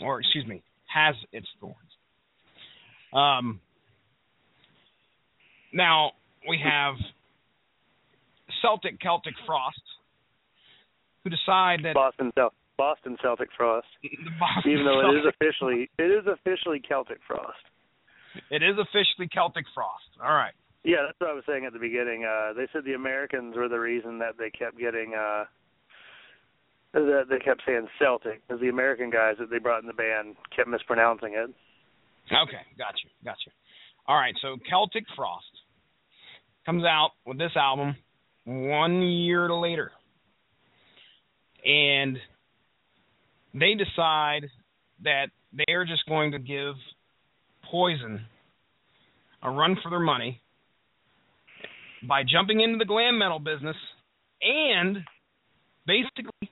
or excuse me, has its thorns. Um, now we have Celtic Celtic Frost, who decide that Boston Cel- Boston Celtic Frost. Boston Even though it is officially it is officially Celtic Frost. it is officially Celtic Frost. All right. Yeah, that's what I was saying at the beginning. Uh they said the Americans were the reason that they kept getting uh that they kept saying Celtic because the American guys that they brought in the band kept mispronouncing it. Okay, got you, got you. All right, so Celtic Frost comes out with this album one year later, and they decide that they are just going to give Poison a run for their money by jumping into the glam metal business and basically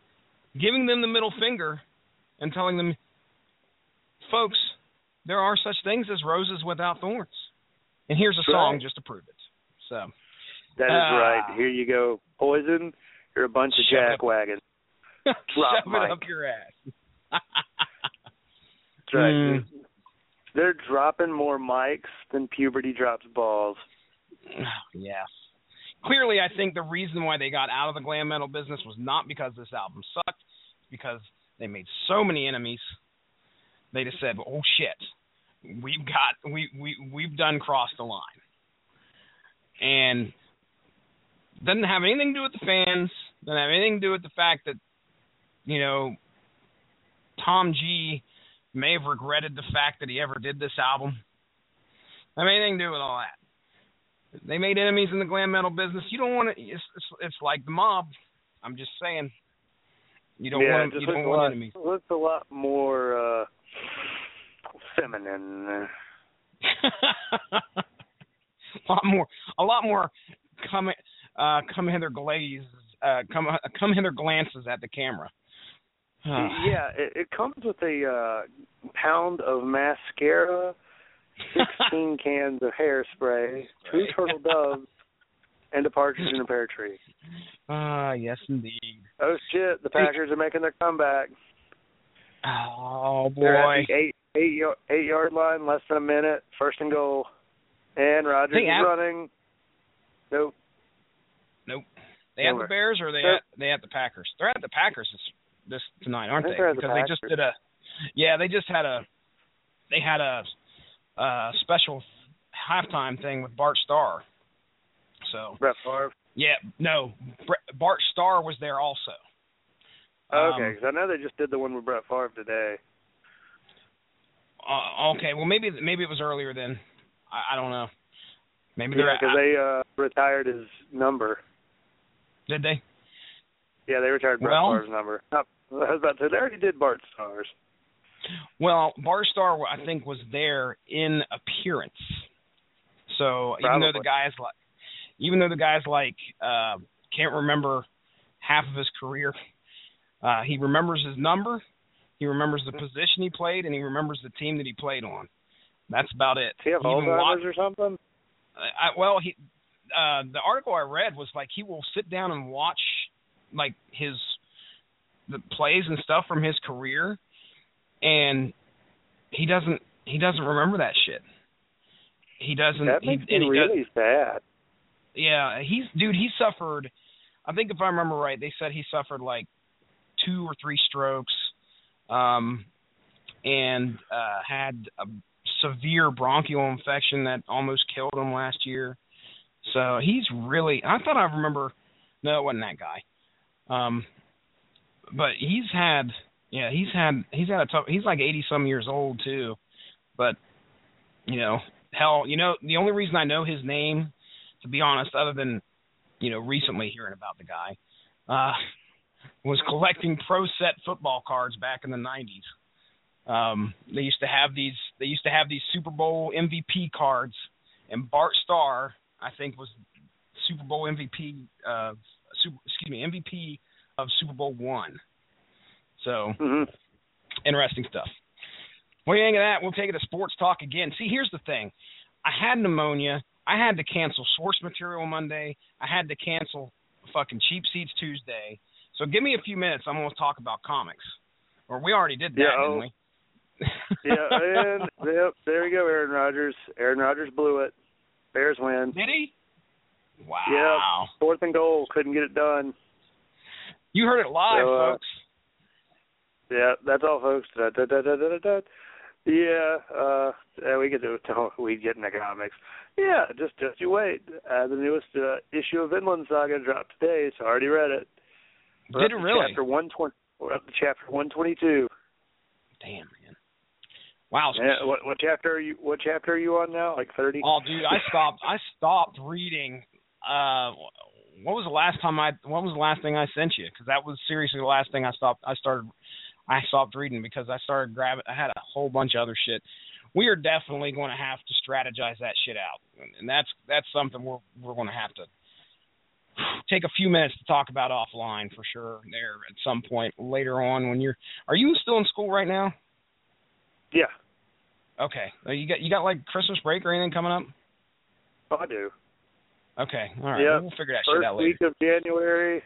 giving them the middle finger and telling them, folks, there are such things as roses without thorns. And here's a song just to prove it. So That is Ah. right. Here you go. Poison, you're a bunch of Shove it up. jack wagons. shove Drop it up your ass. That's right. Mm. They're dropping more mics than puberty drops balls. yes. Clearly, I think the reason why they got out of the glam metal business was not because this album sucked, because they made so many enemies. They just said, "Oh shit, we've got we we we've done crossed the line," and doesn't have anything to do with the fans. Doesn't have anything to do with the fact that you know Tom G may have regretted the fact that he ever did this album. Have anything to do with all that. They made enemies in the glam metal business. You don't want to. It's, it's it's like the mob. I'm just saying. You don't yeah, want you don't want lot, enemies. looks a lot more uh feminine. a lot more. A lot more. Come uh come hither glaze. Uh come come hither glances at the camera. yeah, it, it comes with a uh pound of mascara, sixteen cans of hairspray, two turtle doves, and a partridge in a pear tree. Ah, yes indeed. Oh shit, the Packers are making their comeback. Oh They're boy. at the eight eight yard eight yard line, less than a minute, first and goal. And Rodgers is Ab- running. Nope. Nope. They at the Bears or they Nope. at they at the Packers? They're at the Packers this this tonight, aren't they? they're the because they just did a yeah, they just had a they had a uh special halftime thing with Bart Starr. So Brett Favre. yeah, no, Bart Starr was there also. Okay, Um, because I know they just did the one with Brett Favre today. Uh, okay, well maybe maybe it was earlier then. I, I don't know. Maybe Yeah, they're because they uh retired his number. did they? Yeah, they retired Brett Well- Favre's number. I was about to say they already did Bart Starr's. Well, Bart Starr, I think, was there in appearance. So even though the guys like, even though the guys like uh, can't remember half of his career, uh, he remembers his number, he remembers the position he played, and he remembers the team that he played on. That's about it. Does he have He Alzheimer's or something? I, well, he uh the article I read was like he will sit down and watch like his the plays and stuff from his career and he doesn't he doesn't remember that shit. He doesn't That makes and me he does, really sad. yeah, he's dude, he suffered I think if I remember right, they said he suffered like two or three strokes um and uh had a severe bronchial infection that almost killed him last year. So he's really. I thought I remember. No, it wasn't that guy. Um, but he's had. Yeah, he's had. He's had a tough. He's like eighty some years old too. But you know, hell, you know, the only reason I know his name, to be honest, other than you know recently hearing about the guy, uh, was collecting pro set football cards back in the '90s. Um, they used to have these. They used to have these Super Bowl MVP cards, and Bart Starr, I think, was Super Bowl MVP. Uh, super, excuse me, MVP of Super Bowl one. So hmm interesting stuff. What do you think of that? We'll take it to sports talk again. See, here's the thing. I had pneumonia. I had to cancel source material Monday. I had to cancel fucking cheap seats Tuesday. So give me a few minutes. I'm going to talk about comics. Or we already did that, Yeah, didn't oh. we? yeah, and yep, there you go, Aaron Rodgers. Aaron Rodgers blew it. Bears win. Did he? Wow. Fourth and goal, couldn't get it done. You heard it live, So, uh, folks. Yeah, that's all, folks. Da, da, da, da, da, da. Yeah, uh, yeah, we get to. We get in economics. Yeah, just just you wait. Uh, the newest uh, issue of Vinland Saga dropped today, so I already read it. We're Did it really? Chapter one twenty. We're up to chapter one twenty two. Damn. Wow. Yeah, what what chapter are you? What chapter are you on now? Like thirty? Oh, dude, I stopped. I stopped reading. Uh, what was the last time I? What was the last thing I sent you? Because that was seriously the last thing I stopped. I started. I stopped reading because I started grabbing. I had a whole bunch of other shit. We are definitely going to have to strategize that shit out, and that's that's something we're we're going to have to take a few minutes to talk about offline for sure. There at some point later on when you're. Are you still in school right now? Yeah, Okay. Uh, You got you got like Christmas break or anything coming up? oh, I do. Okay. All right. Yep. We'll figure that shit First out later. First week of January.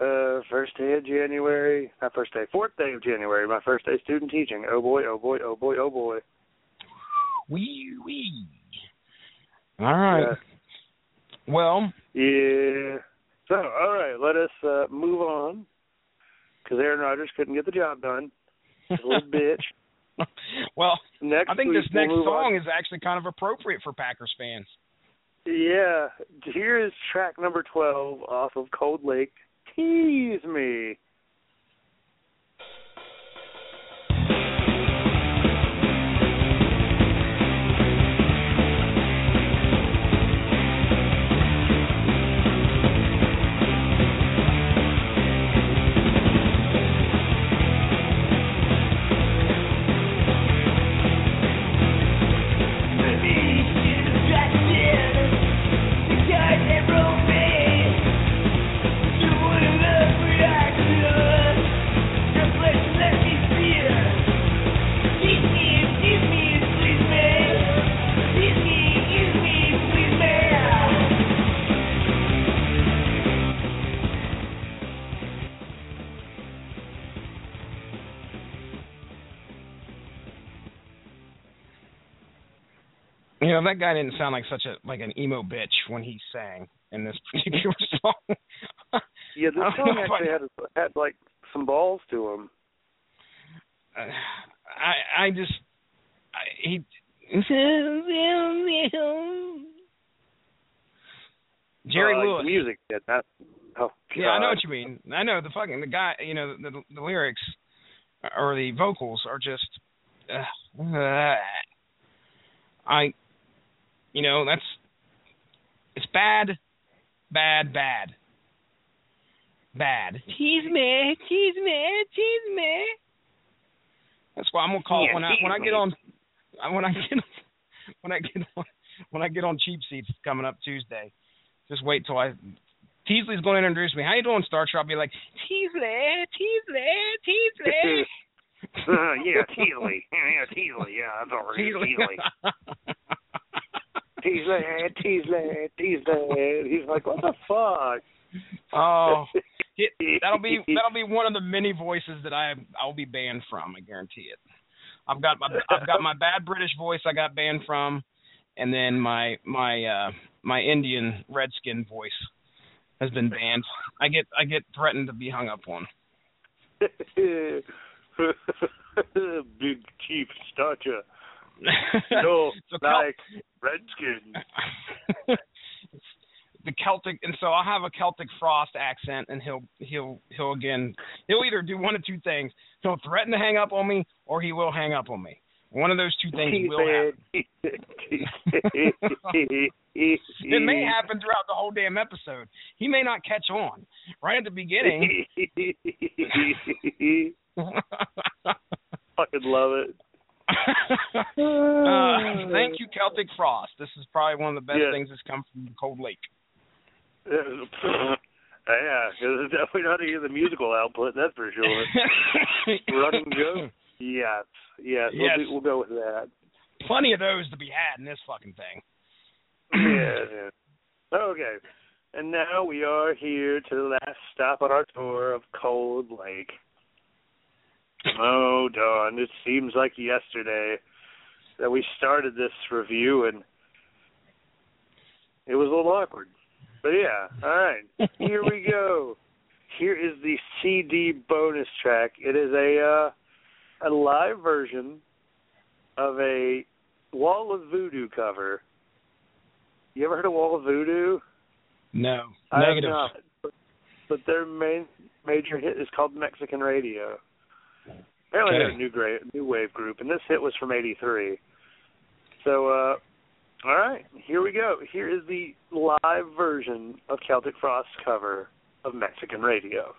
Uh, first day of January. Not first day. Fourth day of January. My first day student teaching. Oh boy. Oh boy. Oh boy. Oh boy. Wee wee. All right. Yeah. Well, Yeah. So, all right, let us uh, move on because Aaron Rodgers couldn't get the job done. He's a little bitch. well, Next, I think this next on. song is actually kind of appropriate for Packers fans. Yeah. Here is track number twelve off of Cold Lake. Tease me. You know, that guy didn't sound like such a like an emo bitch when he sang in this particular song. Yeah, this song if I- actually had had like some balls to him. I I just I, he Jerry uh, Lewis. The music did not. Oh, Yeah, I know what you mean. I know the fucking the guy. You know the the, the lyrics or the vocals are just. Uh, I, you know, that's it's bad, bad, bad, bad. Tease me, tease me, tease me. That's why I'm gonna call it when I when I get on when I get when I get on when I get on cheap seats coming up Tuesday. Just wait till I Teasley's going to introduce me. How you doing, Star Trek? I'll be like, Teasley, uh, Teasley, Teasley. yeah, Teasley. Yeah, Teasley. Yeah, that's all right. Teasley. Teasley. Teasley. Teasley. Teasley. He's like, what the fuck? oh, that'll be that'll be one of the many voices that I I'll be banned from. I guarantee it. I've got my I've got my bad British voice I got banned from, and then my my uh my Indian redskin voice has been banned. I get I get threatened to be hung up on. Big chief stature. No, so like Redskins. the Celtic, and so I'll have a Celtic Frost accent, and he'll he'll he'll again he'll either do one of two things: he'll threaten to hang up on me, or he will hang up on me. One of those two things will happen. It may happen throughout the whole damn episode. He may not catch on right at the beginning. Fucking love it. uh, thank you, Celtic Frost. This is probably one of the best Yeah. things that's come from the Cold Lake. yeah, it's definitely not any of the musical output, that's for sure. Running joke? Yes, yes, Yes. We'll, do, we'll go with that. Plenty of those to be had in this fucking thing. yeah, yeah. Okay. And now we are here to the last stop on our tour of Cold Lake. Oh, darn. It seems like yesterday that we started this review and it was a little awkward. But yeah, all right. Here we go. Here is the CD bonus track. It is a uh, a live version of a Wall of Voodoo cover. You ever heard of Wall of Voodoo? No, I have negative. not. But, but their main major hit is called Mexican Radio. Apparently they're a new gra- new wave group, and this hit was from '83. So, uh, all right, here we go. Here is the live version of Celtic Frost's cover of Mexican Radio.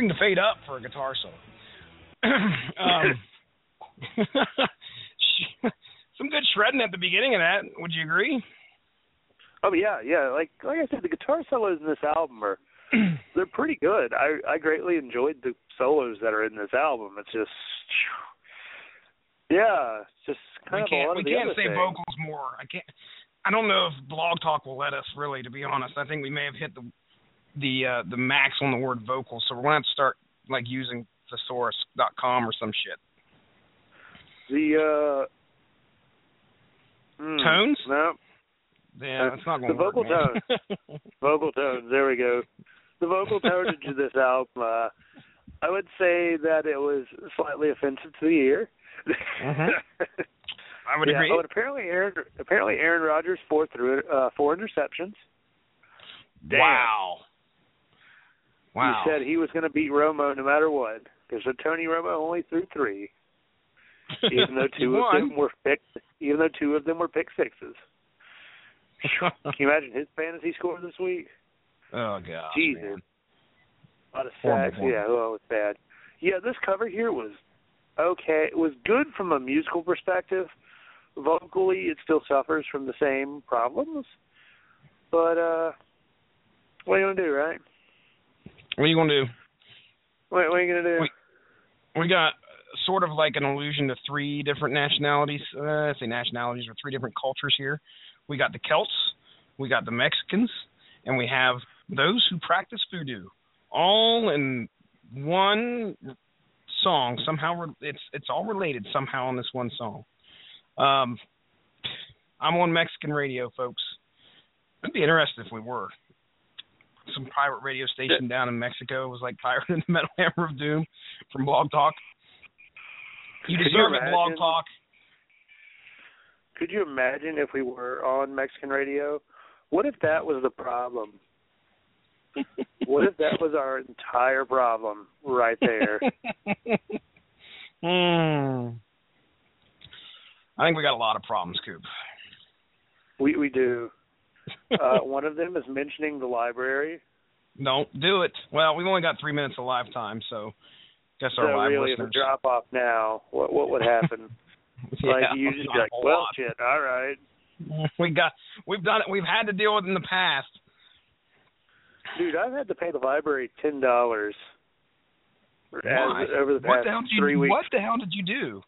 Bring the fade up for a guitar solo. um, some good shredding at the beginning of that. Would you agree? Oh yeah, yeah. Like like I said, the guitar solos in this album are they're pretty good. I I greatly enjoyed the solos that are in this album. It's just yeah, it's just kind we of a lot can't we of the can't say things. vocals more. I can't. I don't know if Blog Talk will let us. Really, to be honest, I think we may have hit the the uh, the max on the word vocal. So we're gonna have to start like using thesaurus.com or some shit. The uh hmm, Tones? No, Yeah, that's not gonna The vocal work, man. vocal tones. There we go. The vocal tonage of this album. Uh, I would say that it was slightly offensive to the ear. Mhm. I would yeah, agree. And apparently Aaron apparently Aaron Rodgers four through uh, four interceptions. Damn. Wow. Wow. He said he was going to beat Romo no matter what because Tony Romo only threw three, even though two of them were pick, even though two of them were pick sixes. Can you imagine his fantasy score this week? oh god, Jesus. man. A lot of sacks. Yeah, oh, it was bad. Yeah, this cover here was okay. It was good from a musical perspective. Vocally, it still suffers from the same problems. But uh, what are you gonna do, right? What are you gonna do? What, what are you gonna do? Wait. We got sort of like an allusion to three different nationalities. Uh, I say nationalities or three different cultures here. We got the Celts, we got the Mexicans, and we have those who practice voodoo, all in one song. Somehow re- it's it's all related somehow in this one song. Um, I'm on Mexican radio, folks. I'd be interested if we were. Some pirate radio station down in Mexico was like Pirate in the Metal Hammer of Doom from Blog Talk. You Could you deserve it, Blog? Talk. Could you imagine if we were on Mexican radio? What if that was the problem? What if that was our entire problem right there? Hmm. I think we got a lot of problems, Coop. we we do. Uh, one of them is mentioning the library. Don't do it. Well, we've only got three minutes of live time, so guess So our live really, listeners. we drop off now, what what would happen? yeah, like you just be like, well, lot. shit, all right. We got, we've done it. We've had to deal with it in the past. Dude, I've had to pay the library ten dollars over the what past the hell did you? three weeks What the hell did you do?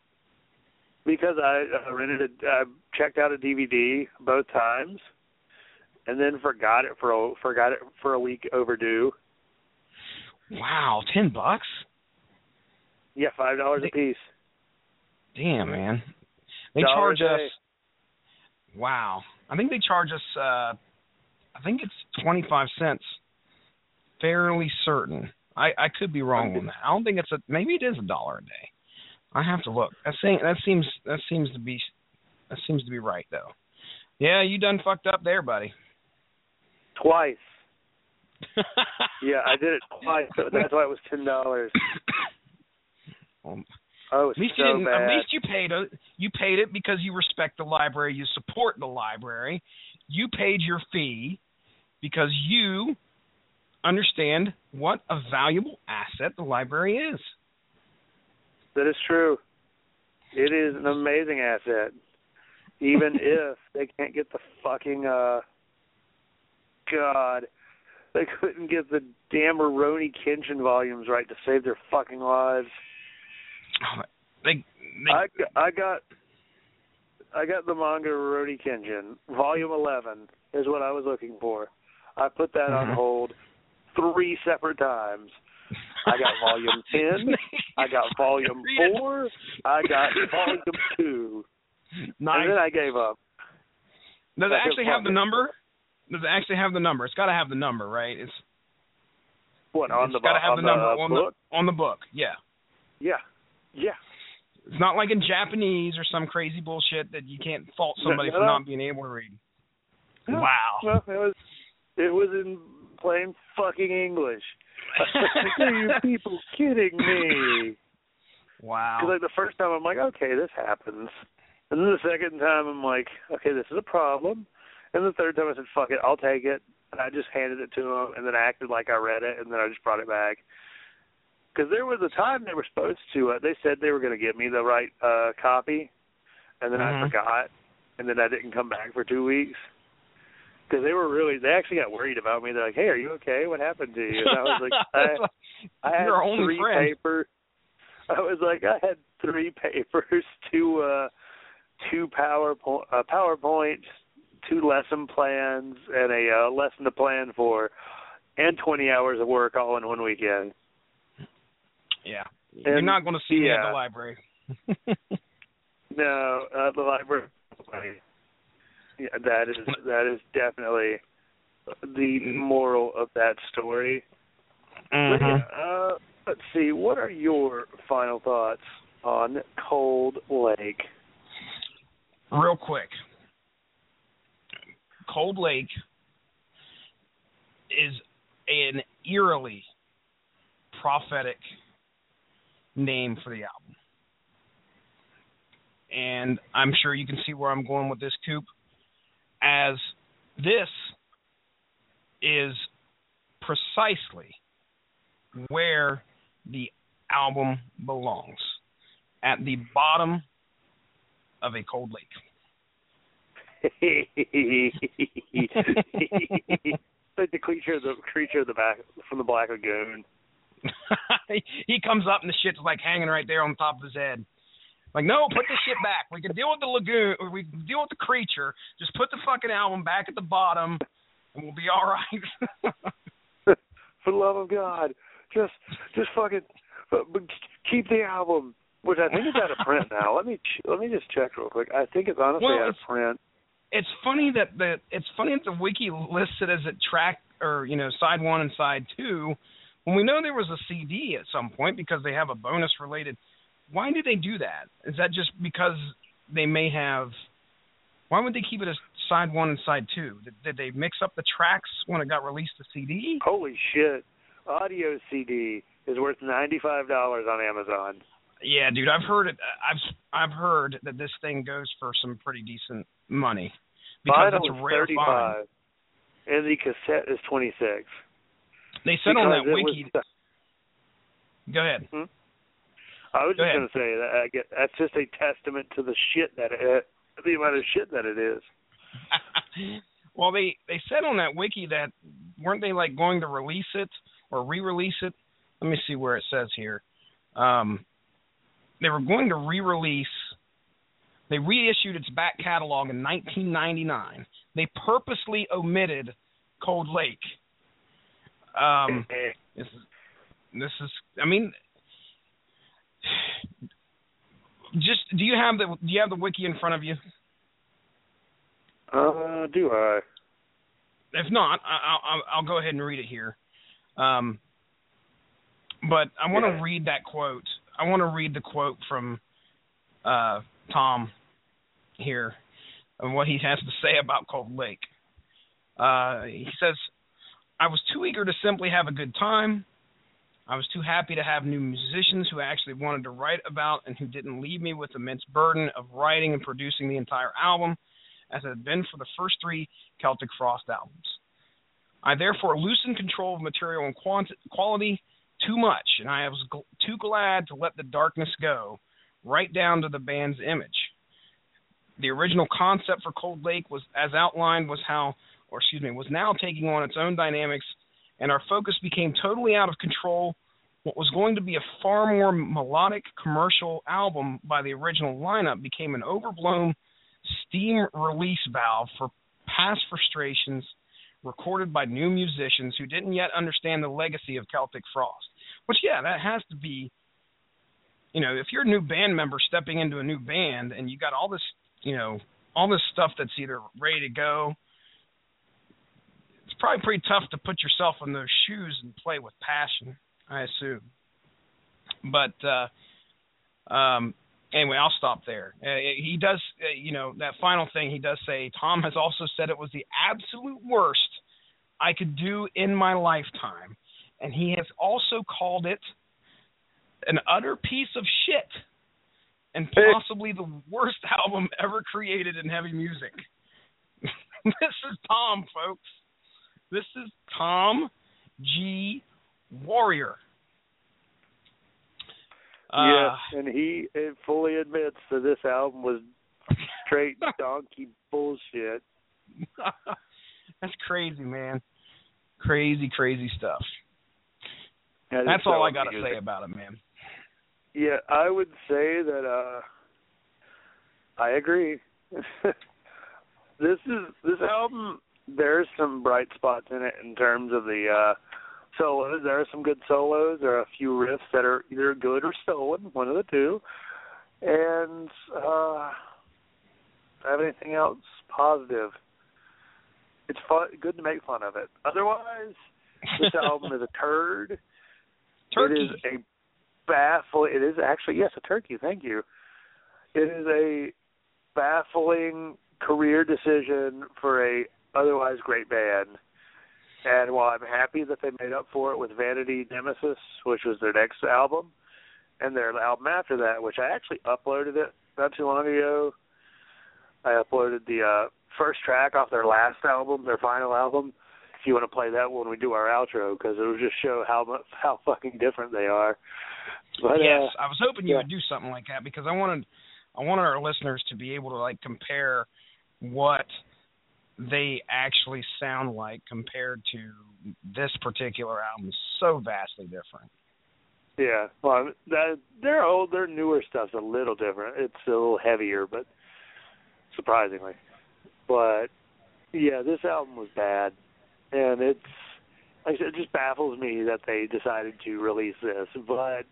because I uh, rented a, I checked out a DVD both times, and then forgot it for a forgot it for a week overdue. Wow, ten bucks. Yeah, five dollars a piece. Damn, man. They Dollar charge us. Wow, I think they charge us. uh I think it's twenty five cents. Fairly certain. I I could be wrong on that. I don't think it's a. Maybe it is a dollar a day. I have to look. That saying that seems that seems to be that seems to be right though. Yeah, you done fucked up there, buddy. Twice. Yeah, I did it twice. That's why it was ten dollars. Um, Oh, At least so you didn't. bad. At least you paid it. You paid it because you respect the library. You support the library. You paid your fee because you understand what a valuable asset the library is. That is true. It is an amazing asset. Even if they can't get the fucking uh God. They couldn't get the damn Rurouni Kenshin volumes right to save their fucking lives. Oh, They, they I got, I got I got the manga Rurouni Kenshin, volume eleven is what I was looking for. I put that on mm-hmm. hold three separate times. I got volume ten. I got volume four. I got volume two, nice. and then I gave up. Does it actually have the number? Does it actually have the number? It's got to have the number, right? It's What on it's the got to have the number on book? the on the book. Yeah. Yeah, yeah. It's not like in Japanese or some crazy bullshit that you can't fault somebody no, for no. not being able to read. Wow. Well, it was it was in plain fucking English. Are you people kidding me? wow. Because like the first time I'm like, okay, this happens, and then the second time I'm like, okay, this is a problem, and the third time I said, fuck it, I'll take it, and I just handed it to him, and then I acted like I read it, and then I just brought it back. Because there was a time they were supposed to, uh, they said they were going to give me the right uh copy, and then I Mhm. forgot, and then I didn't come back for two weeks. Because they were really, they actually got worried about me. They're like, "Hey, are you okay? What happened to you?" And I was like, I, I had three friend. papers. I was like, I had three papers, two uh, two PowerPoint, uh, PowerPoints, two lesson plans, and a uh, lesson to plan for, and 20 hours of work all in one weekend. Yeah. You're not going to see me at the library. No, uh, the library. Yeah, that is that is definitely the moral of that story. Mhm. yeah, uh, let's see. What are your final thoughts on Cold Lake? Real quick. Cold Lake is an eerily prophetic name for the album. And I'm sure you can see where I'm going with this, Coop, as this is precisely where the album belongs. at the bottom of a cold lake. Like the creature, the creature of the back from the Black Lagoon. he comes up and the shit's like hanging right there on top of his head. Like, no, put the shit back. We can deal with the lagoon. Or we can deal with the creature. Just put the fucking album back at the bottom, and we'll be all right. For the love of God, just just fucking keep the album, which I think is out of print now. Let me ch- let me just check real quick. I think it's honestly Well, out of print. It's funny that the it's funny that the wiki lists it as a track or you know side one and side two when we know there was a CD at some point because they have a bonus related. Why did they do that? Is that just because they may have? Why would they keep it as side one and side two? Did, did they mix up the tracks when it got released to CD? Holy shit! Audio CD is worth ninety five dollars on Amazon. Yeah, dude, I've heard it. I've I've heard that this thing goes for some pretty decent money because it's is a rare find. and the cassette is twenty six. They said on that wiki. Was, Go ahead. I was Go just ahead. to say that I get, that's just a testament to the shit that it, the amount of shit that it is. well, they they said on that wiki that weren't they like going to release it or re-release it? Let me see where it says here. Um, they were going to re-release. They reissued its back catalog in 1999. They purposely omitted Cold Lake. Um, this is, this is. I mean, just do you have the do you have the wiki in front of you? Uh, do I? If not, I, I'll, I'll go ahead and read it here. Um, but I want to Yeah. read that quote. I want to read the quote from uh, Tom here and what he has to say about Cold Lake. Uh, he says, I was too eager to simply have a good time. I was too happy to have new musicians who actually wanted to write about and who didn't leave me with immense burden of writing and producing the entire album, as it had been for the first three Celtic Frost albums. I therefore loosened control of material and quality too much, and I was gl- too glad to let the darkness go, right down to the band's image. The original concept for Cold Lake was, as outlined, was how, or excuse me, was now taking on its own dynamics, and our focus became totally out of control. What was going to be a far more melodic commercial album by the original lineup became an overblown steam release valve for past frustrations recorded by new musicians who didn't yet understand the legacy of Celtic Frost. Which, yeah, that has to be, you know, if you're a new band member stepping into a new band and you got all this, you know, all this stuff that's either ready to go, it's probably pretty tough to put yourself in those shoes and play with passion, I assume. But, uh, um, anyway, I'll stop there. Uh, he does, uh, you know, that final thing he does say. Tom has also said it was the absolute worst I could do in my lifetime, and he has also called it an utter piece of shit, and possibly the worst album ever created in heavy music. this is Tom, folks. This is Tom G. Warrior. Uh, yes, and he uh, fully admits that this album was straight donkey bullshit. That's crazy, man. Crazy, crazy stuff. And That's all I got to say about it, man. Yeah, I would say that uh I agree. this is this album there's some bright spots in it in terms of the uh solos. There are some good solos. There are a few riffs that are either good or stolen, one of the two. And uh I have anything else positive? It's fun good to make fun of it. Otherwise, this album is a turd. Turkey. It is a baffling. It is actually yes, a turkey. Thank you. It is a baffling career decision for a otherwise great band. And while I'm happy that they made up for it with Vanity Nemesis, which was their next album, and their album after that, which I actually uploaded it not too long ago. I uploaded the uh first track off their last album, their final album. If you want to play that when we do our outro, because it'll just show how much how fucking different they are. But yes, uh, I was hoping you yeah. would do something like that because I wanted I wanted our listeners to be able to like compare what they actually sound like compared to this particular album. So vastly different. yeah, well, that their old, their newer stuff's a little different. It's a little heavier, but surprisingly, but yeah, this album was bad, and it's like I said, it just baffles me that they decided to release this. But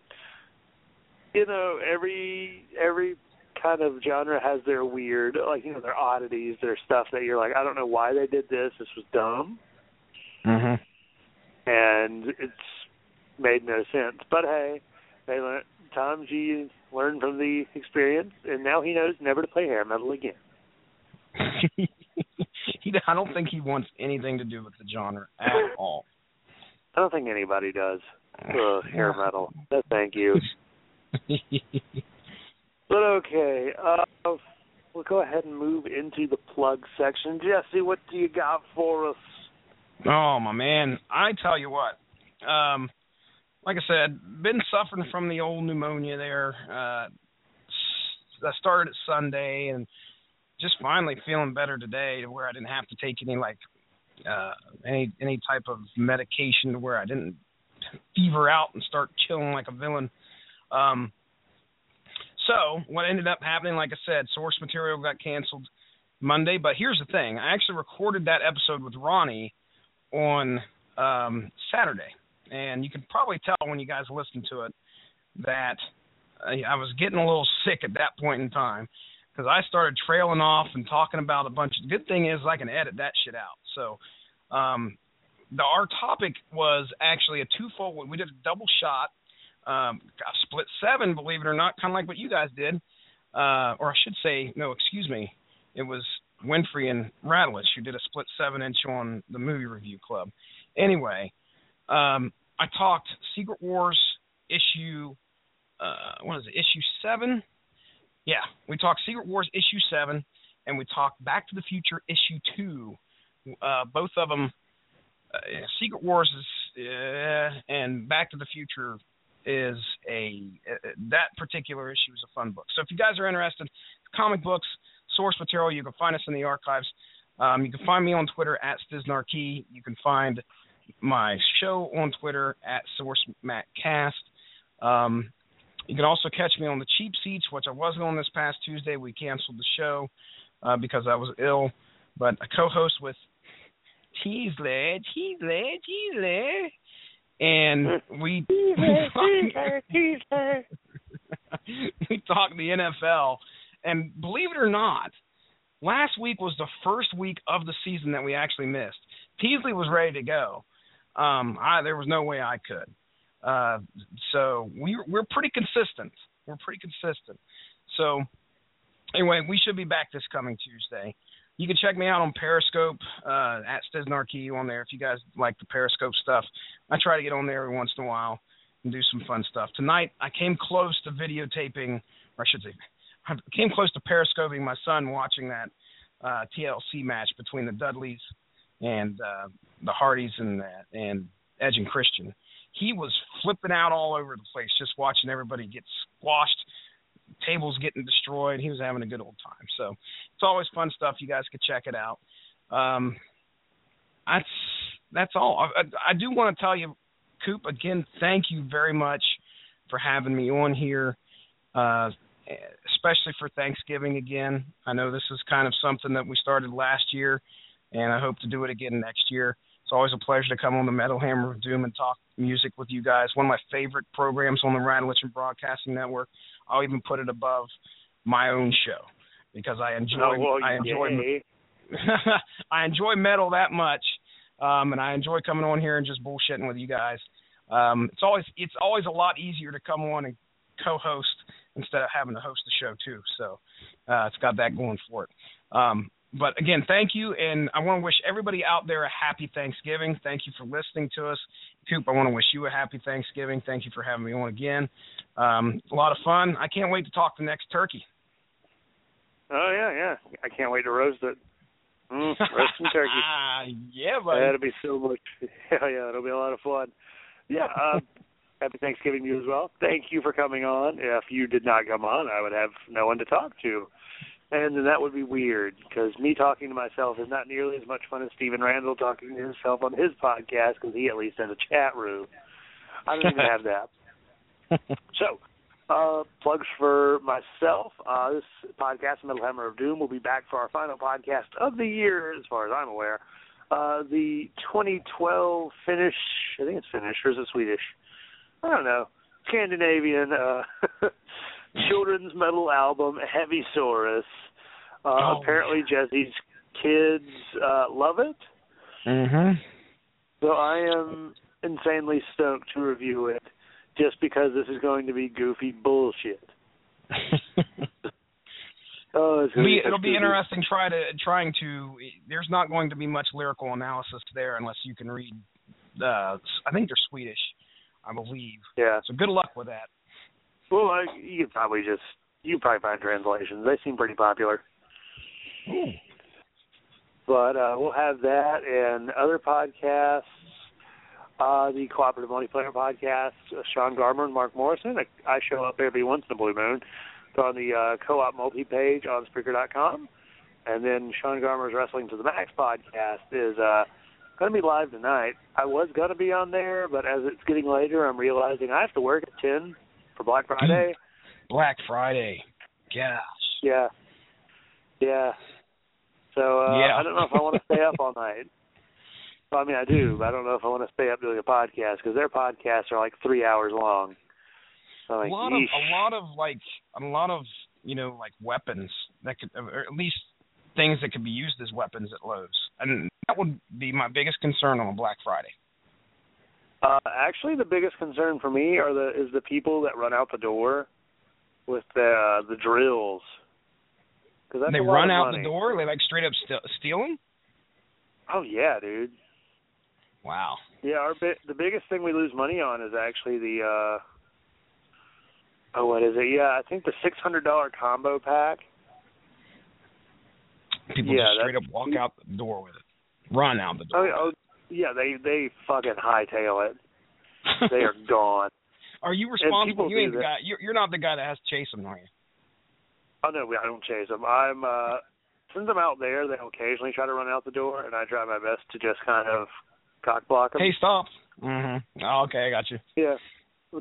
you know, every every kind of genre has their weird, like you know, their oddities, their stuff that you're like, I don't know why they did this. This was dumb, Mhm. and it's made no sense. But hey, they learned. Tom G learned from the experience, and now he knows never to play hair metal again. he, I don't think he wants anything to do with the genre at all. I don't think anybody does. Ugh, hair metal. No, thank you. But okay, uh, we'll go ahead and move into the plug section. Jesse, what do you got for us? Oh my man, I tell you what. Um, like I said, been suffering from the old pneumonia there. Uh, s- I started it Sunday and just finally feeling better today, to where I didn't have to take any like uh, any any type of medication, to where I didn't fever out and start chilling like a villain. Um, so what ended up happening, like I said, source material got canceled Monday. But here's the thing: I actually recorded that episode with Ronnie on um, Saturday, and you can probably tell when you guys listen to it that I, was getting a little sick at that point in time because I started trailing off and talking about a bunch. Of, good thing is I can edit that shit out. So um, the, our topic was actually a twofold. We did a double shot, um, a split seven, believe it or not, kind of like what you guys did, uh, or I should say, no, excuse me, it was Winfrey and Radulich who did a split seven inch on the movie review club. Anyway, um, I talked Secret Wars issue, uh, what is it, issue seven? Yeah, we talked Secret Wars issue seven, and we talked Back to the Future issue two. Uh, both of them, uh, Secret Wars is, uh, and Back to the Future is a uh, that particular issue is a fun book. So if you guys are interested, comic books, source material, you can find us in the archives. Um, you can find me on Twitter at Stiznarkey. You can find my show on Twitter at SourceMattCast. Um, you can also catch me on the cheap seats, which I wasn't on this past Tuesday. We canceled the show uh, because I was ill, but I co-host with Teasley, Teasley, Teasley, and we we talked the NFL, and believe it or not, last week was the first week of the season that we actually missed. Teasley was ready to go. Um, I there was no way I could. Uh, so we we're pretty consistent. We're pretty consistent. So anyway, we should be back this coming Tuesday. You can check me out on Periscope uh, at Stiznarkey on there if you guys like the Periscope stuff. I try to get on there every once in a while and do some fun stuff. Tonight I came close to videotaping, or I should say, I came close to periscoping my son watching that uh, TLC match between the Dudleys and uh, the Hardys and uh, and Edge and Christian. He was flipping out all over the place, just watching everybody get squashed, tables getting destroyed. He was having a good old time. So it's always fun stuff. You guys could check it out. Um, that's that's all. I, I, do want to tell you, Coop. Again, thank you very much for having me on here. Uh, especially for Thanksgiving again. I know this is kind of something that we started last year, and I hope to do it again next year. It's always a pleasure to come on the Metal Hammer of Doom and talk music with you guys. One of my favorite programs on the Radulich and Broadcasting Network. I'll even put it above my own show because I enjoy Oh, well, I enjoy. I enjoy metal that much, um, and I enjoy coming on here and just bullshitting with you guys. Um, it's always it's always a lot easier to come on and co-host instead of having to host the show too. So uh, it's got that going for it. Um, but again, thank you, and I want to wish everybody out there a happy Thanksgiving. Thank you for listening to us, Coop. I want to wish you a happy Thanksgiving. Thank you for having me on again. Um, a lot of fun. I can't wait to talk the next turkey. Oh yeah, yeah. I can't wait to roast it. Mm, roast some turkey. yeah, buddy. That'll be so much. Yeah, yeah, it'll be a lot of fun. Yeah. Uh, Happy Thanksgiving to you as well. Thank you for coming on. If you did not come on, I would have no one to talk to. And then that would be weird because me talking to myself is not nearly as much fun as Steven Randall talking to himself on his podcast because he at least has a chat room. I don't even have that. So, uh, plugs for myself. Uh, this podcast, Metal Hammer of Doom, will be back for our final podcast of the year, as far as I'm aware. Uh, the 2012 Finnish, I think it's Finnish, or is it Swedish? I don't know. Scandinavian uh, children's metal album, Heavy Saurus. Uh, Oh, apparently, Jesse's kids uh, love it. Mhm. So I am insanely stoked to review it just because this is going to be goofy bullshit. Oh, it's it'll be, it'll be interesting try to trying to there's not going to be much lyrical analysis there unless you can read uh I think they're Swedish, I believe. Yeah. So good luck with that. Well, I, you could probably just you probably find translations. They seem pretty popular. But uh, we'll have that and other podcasts. Uh, the Cooperative Multiplayer Podcast, uh, Sean Garmer and Mark Morrison. I, I show up every once in a blue moon. It's on the uh, co-op multi-page on Spreaker.com. And then Sean Garmer's Wrestling to the Max podcast is uh, going to be live tonight. I was going to be on there, but as it's getting later, I'm realizing I have to work at 10 for Black Friday. Black Friday. Gosh. Yeah. Yeah. So uh, Yeah. I don't know if I want to stay up all night. Well, I mean, I do, but I don't know if I want to stay up doing a podcast because their podcasts are like three hours long. So I'm a like, lot of a lot of like a lot of you know like weapons that could or at least things that could be used as weapons at Lowe's, and that would be my biggest concern on a Black Friday. Uh, actually, the biggest concern for me are the is the people that run out the door with the uh, the drills. Because that's they run out money. the door. They like straight up st- stealing. Oh yeah, dude. Wow. Yeah, our bi- the biggest thing we lose money on is actually the uh oh what is it? Yeah, I think the six hundred dollar combo pack. People Yeah, just straight up walk out the door with it, run out the door. Oh, oh yeah, they they fucking hightail it. They are gone. Are you responsible? You ain't the guy. You're, you're not the guy that has to chase them, are you? Oh no, I don't chase them. I'm uh since I'm out there, they'll occasionally try to run out the door, and I try my best to just kind of cock block them. Hey, stop. Mhm. Oh, okay, I got you. Yeah.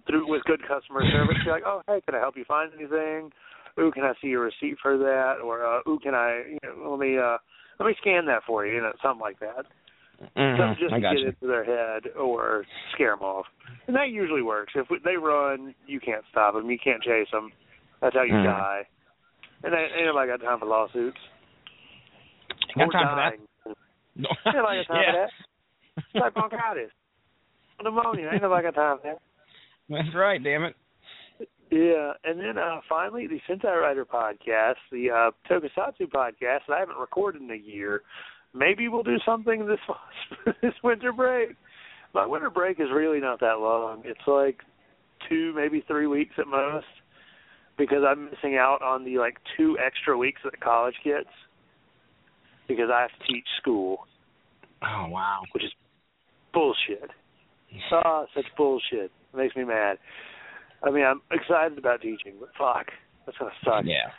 Through with good customer service, you're like, oh, hey, can I help you find anything? Ooh, can I see your receipt for that? Or uh, ooh, can I? You know, let me uh, let me scan that for you. You know, something like that. Mhm. Just to get you. into their head or scare them off, and that usually works. If they run, you can't stop them. You can't chase them. That's how you Mhm. die. And ain't ain't nobody got time for lawsuits. Got or time for dying. that? No. Ain't nobody got time yeah. for that. It's like bronchitis, pneumonia. Ain't nobody got time for that. That's right. Damn it. Yeah, and then uh finally the Sentai Rider podcast, the uh Tokusatsu podcast that I haven't recorded in a year. Maybe we'll do something this this winter break. My winter break is really not that long. It's like two, maybe three weeks at most, because I'm missing out on the like two extra weeks that college gets because I have to teach school, Oh wow. which is bullshit. Ah, such bullshit. It makes me mad. I mean, I'm excited about teaching, but fuck, that's gonna suck. Yeah.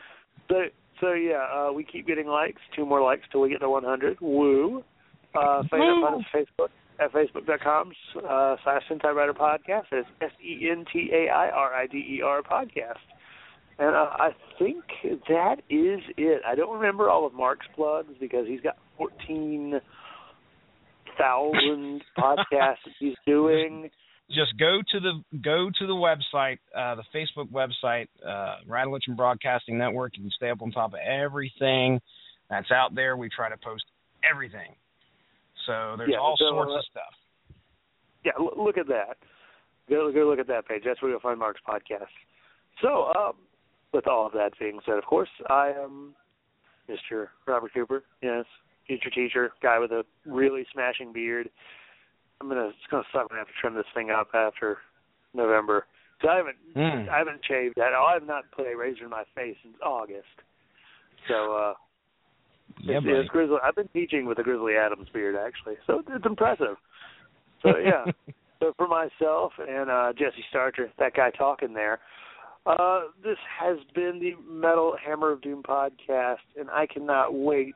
So, so yeah, uh, we keep getting likes. Two more likes till we get to 100. Woo! Uh, find us on Facebook at facebook.com uh, slash Sentai Rider Podcast. It's S E N T A I R I D E R podcast. And uh, I think that is it. I don't remember all of Mark's plugs because he's got 14,000 podcasts that he's doing. Just go to the go to the website, uh, the Facebook website, uh, Radulich Broadcasting Network. You can stay up on top of everything that's out there. We try to post everything. So there's Yeah, all so, sorts uh, of stuff. Yeah, look at that. Go, go look at that page. That's where you'll find Mark's podcast. So, um, with all of that being said, of course, I am Mr. Robert Cooper. Yes, future teacher, guy with a really smashing beard. I'm gonna. It's gonna suck. I'm gonna have to trim this thing up after November. So I haven't. Mm. I haven't shaved that. I have not put a razor in my face since August. So uh Yeah, it's, buddy. it's grizzly. I've been teaching with a Grizzly Adams beard actually, so it's impressive. So yeah. So for myself and uh, Jesse Starcher, that guy talking there, uh, this has been the Metal Hammer of Doom podcast, and I cannot wait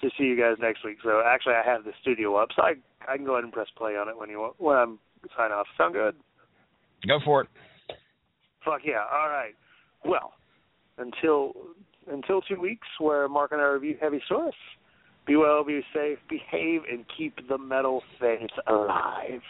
to see you guys next week. So actually, I have the studio up, so I I can go ahead and press play on it when you want when I'm sign off. Sound good? Go for it. Fuck yeah! All right. Well, until until two weeks, where Mark and I review Heavy Saurus. Be well, be safe, behave, and keep the metal faith alive.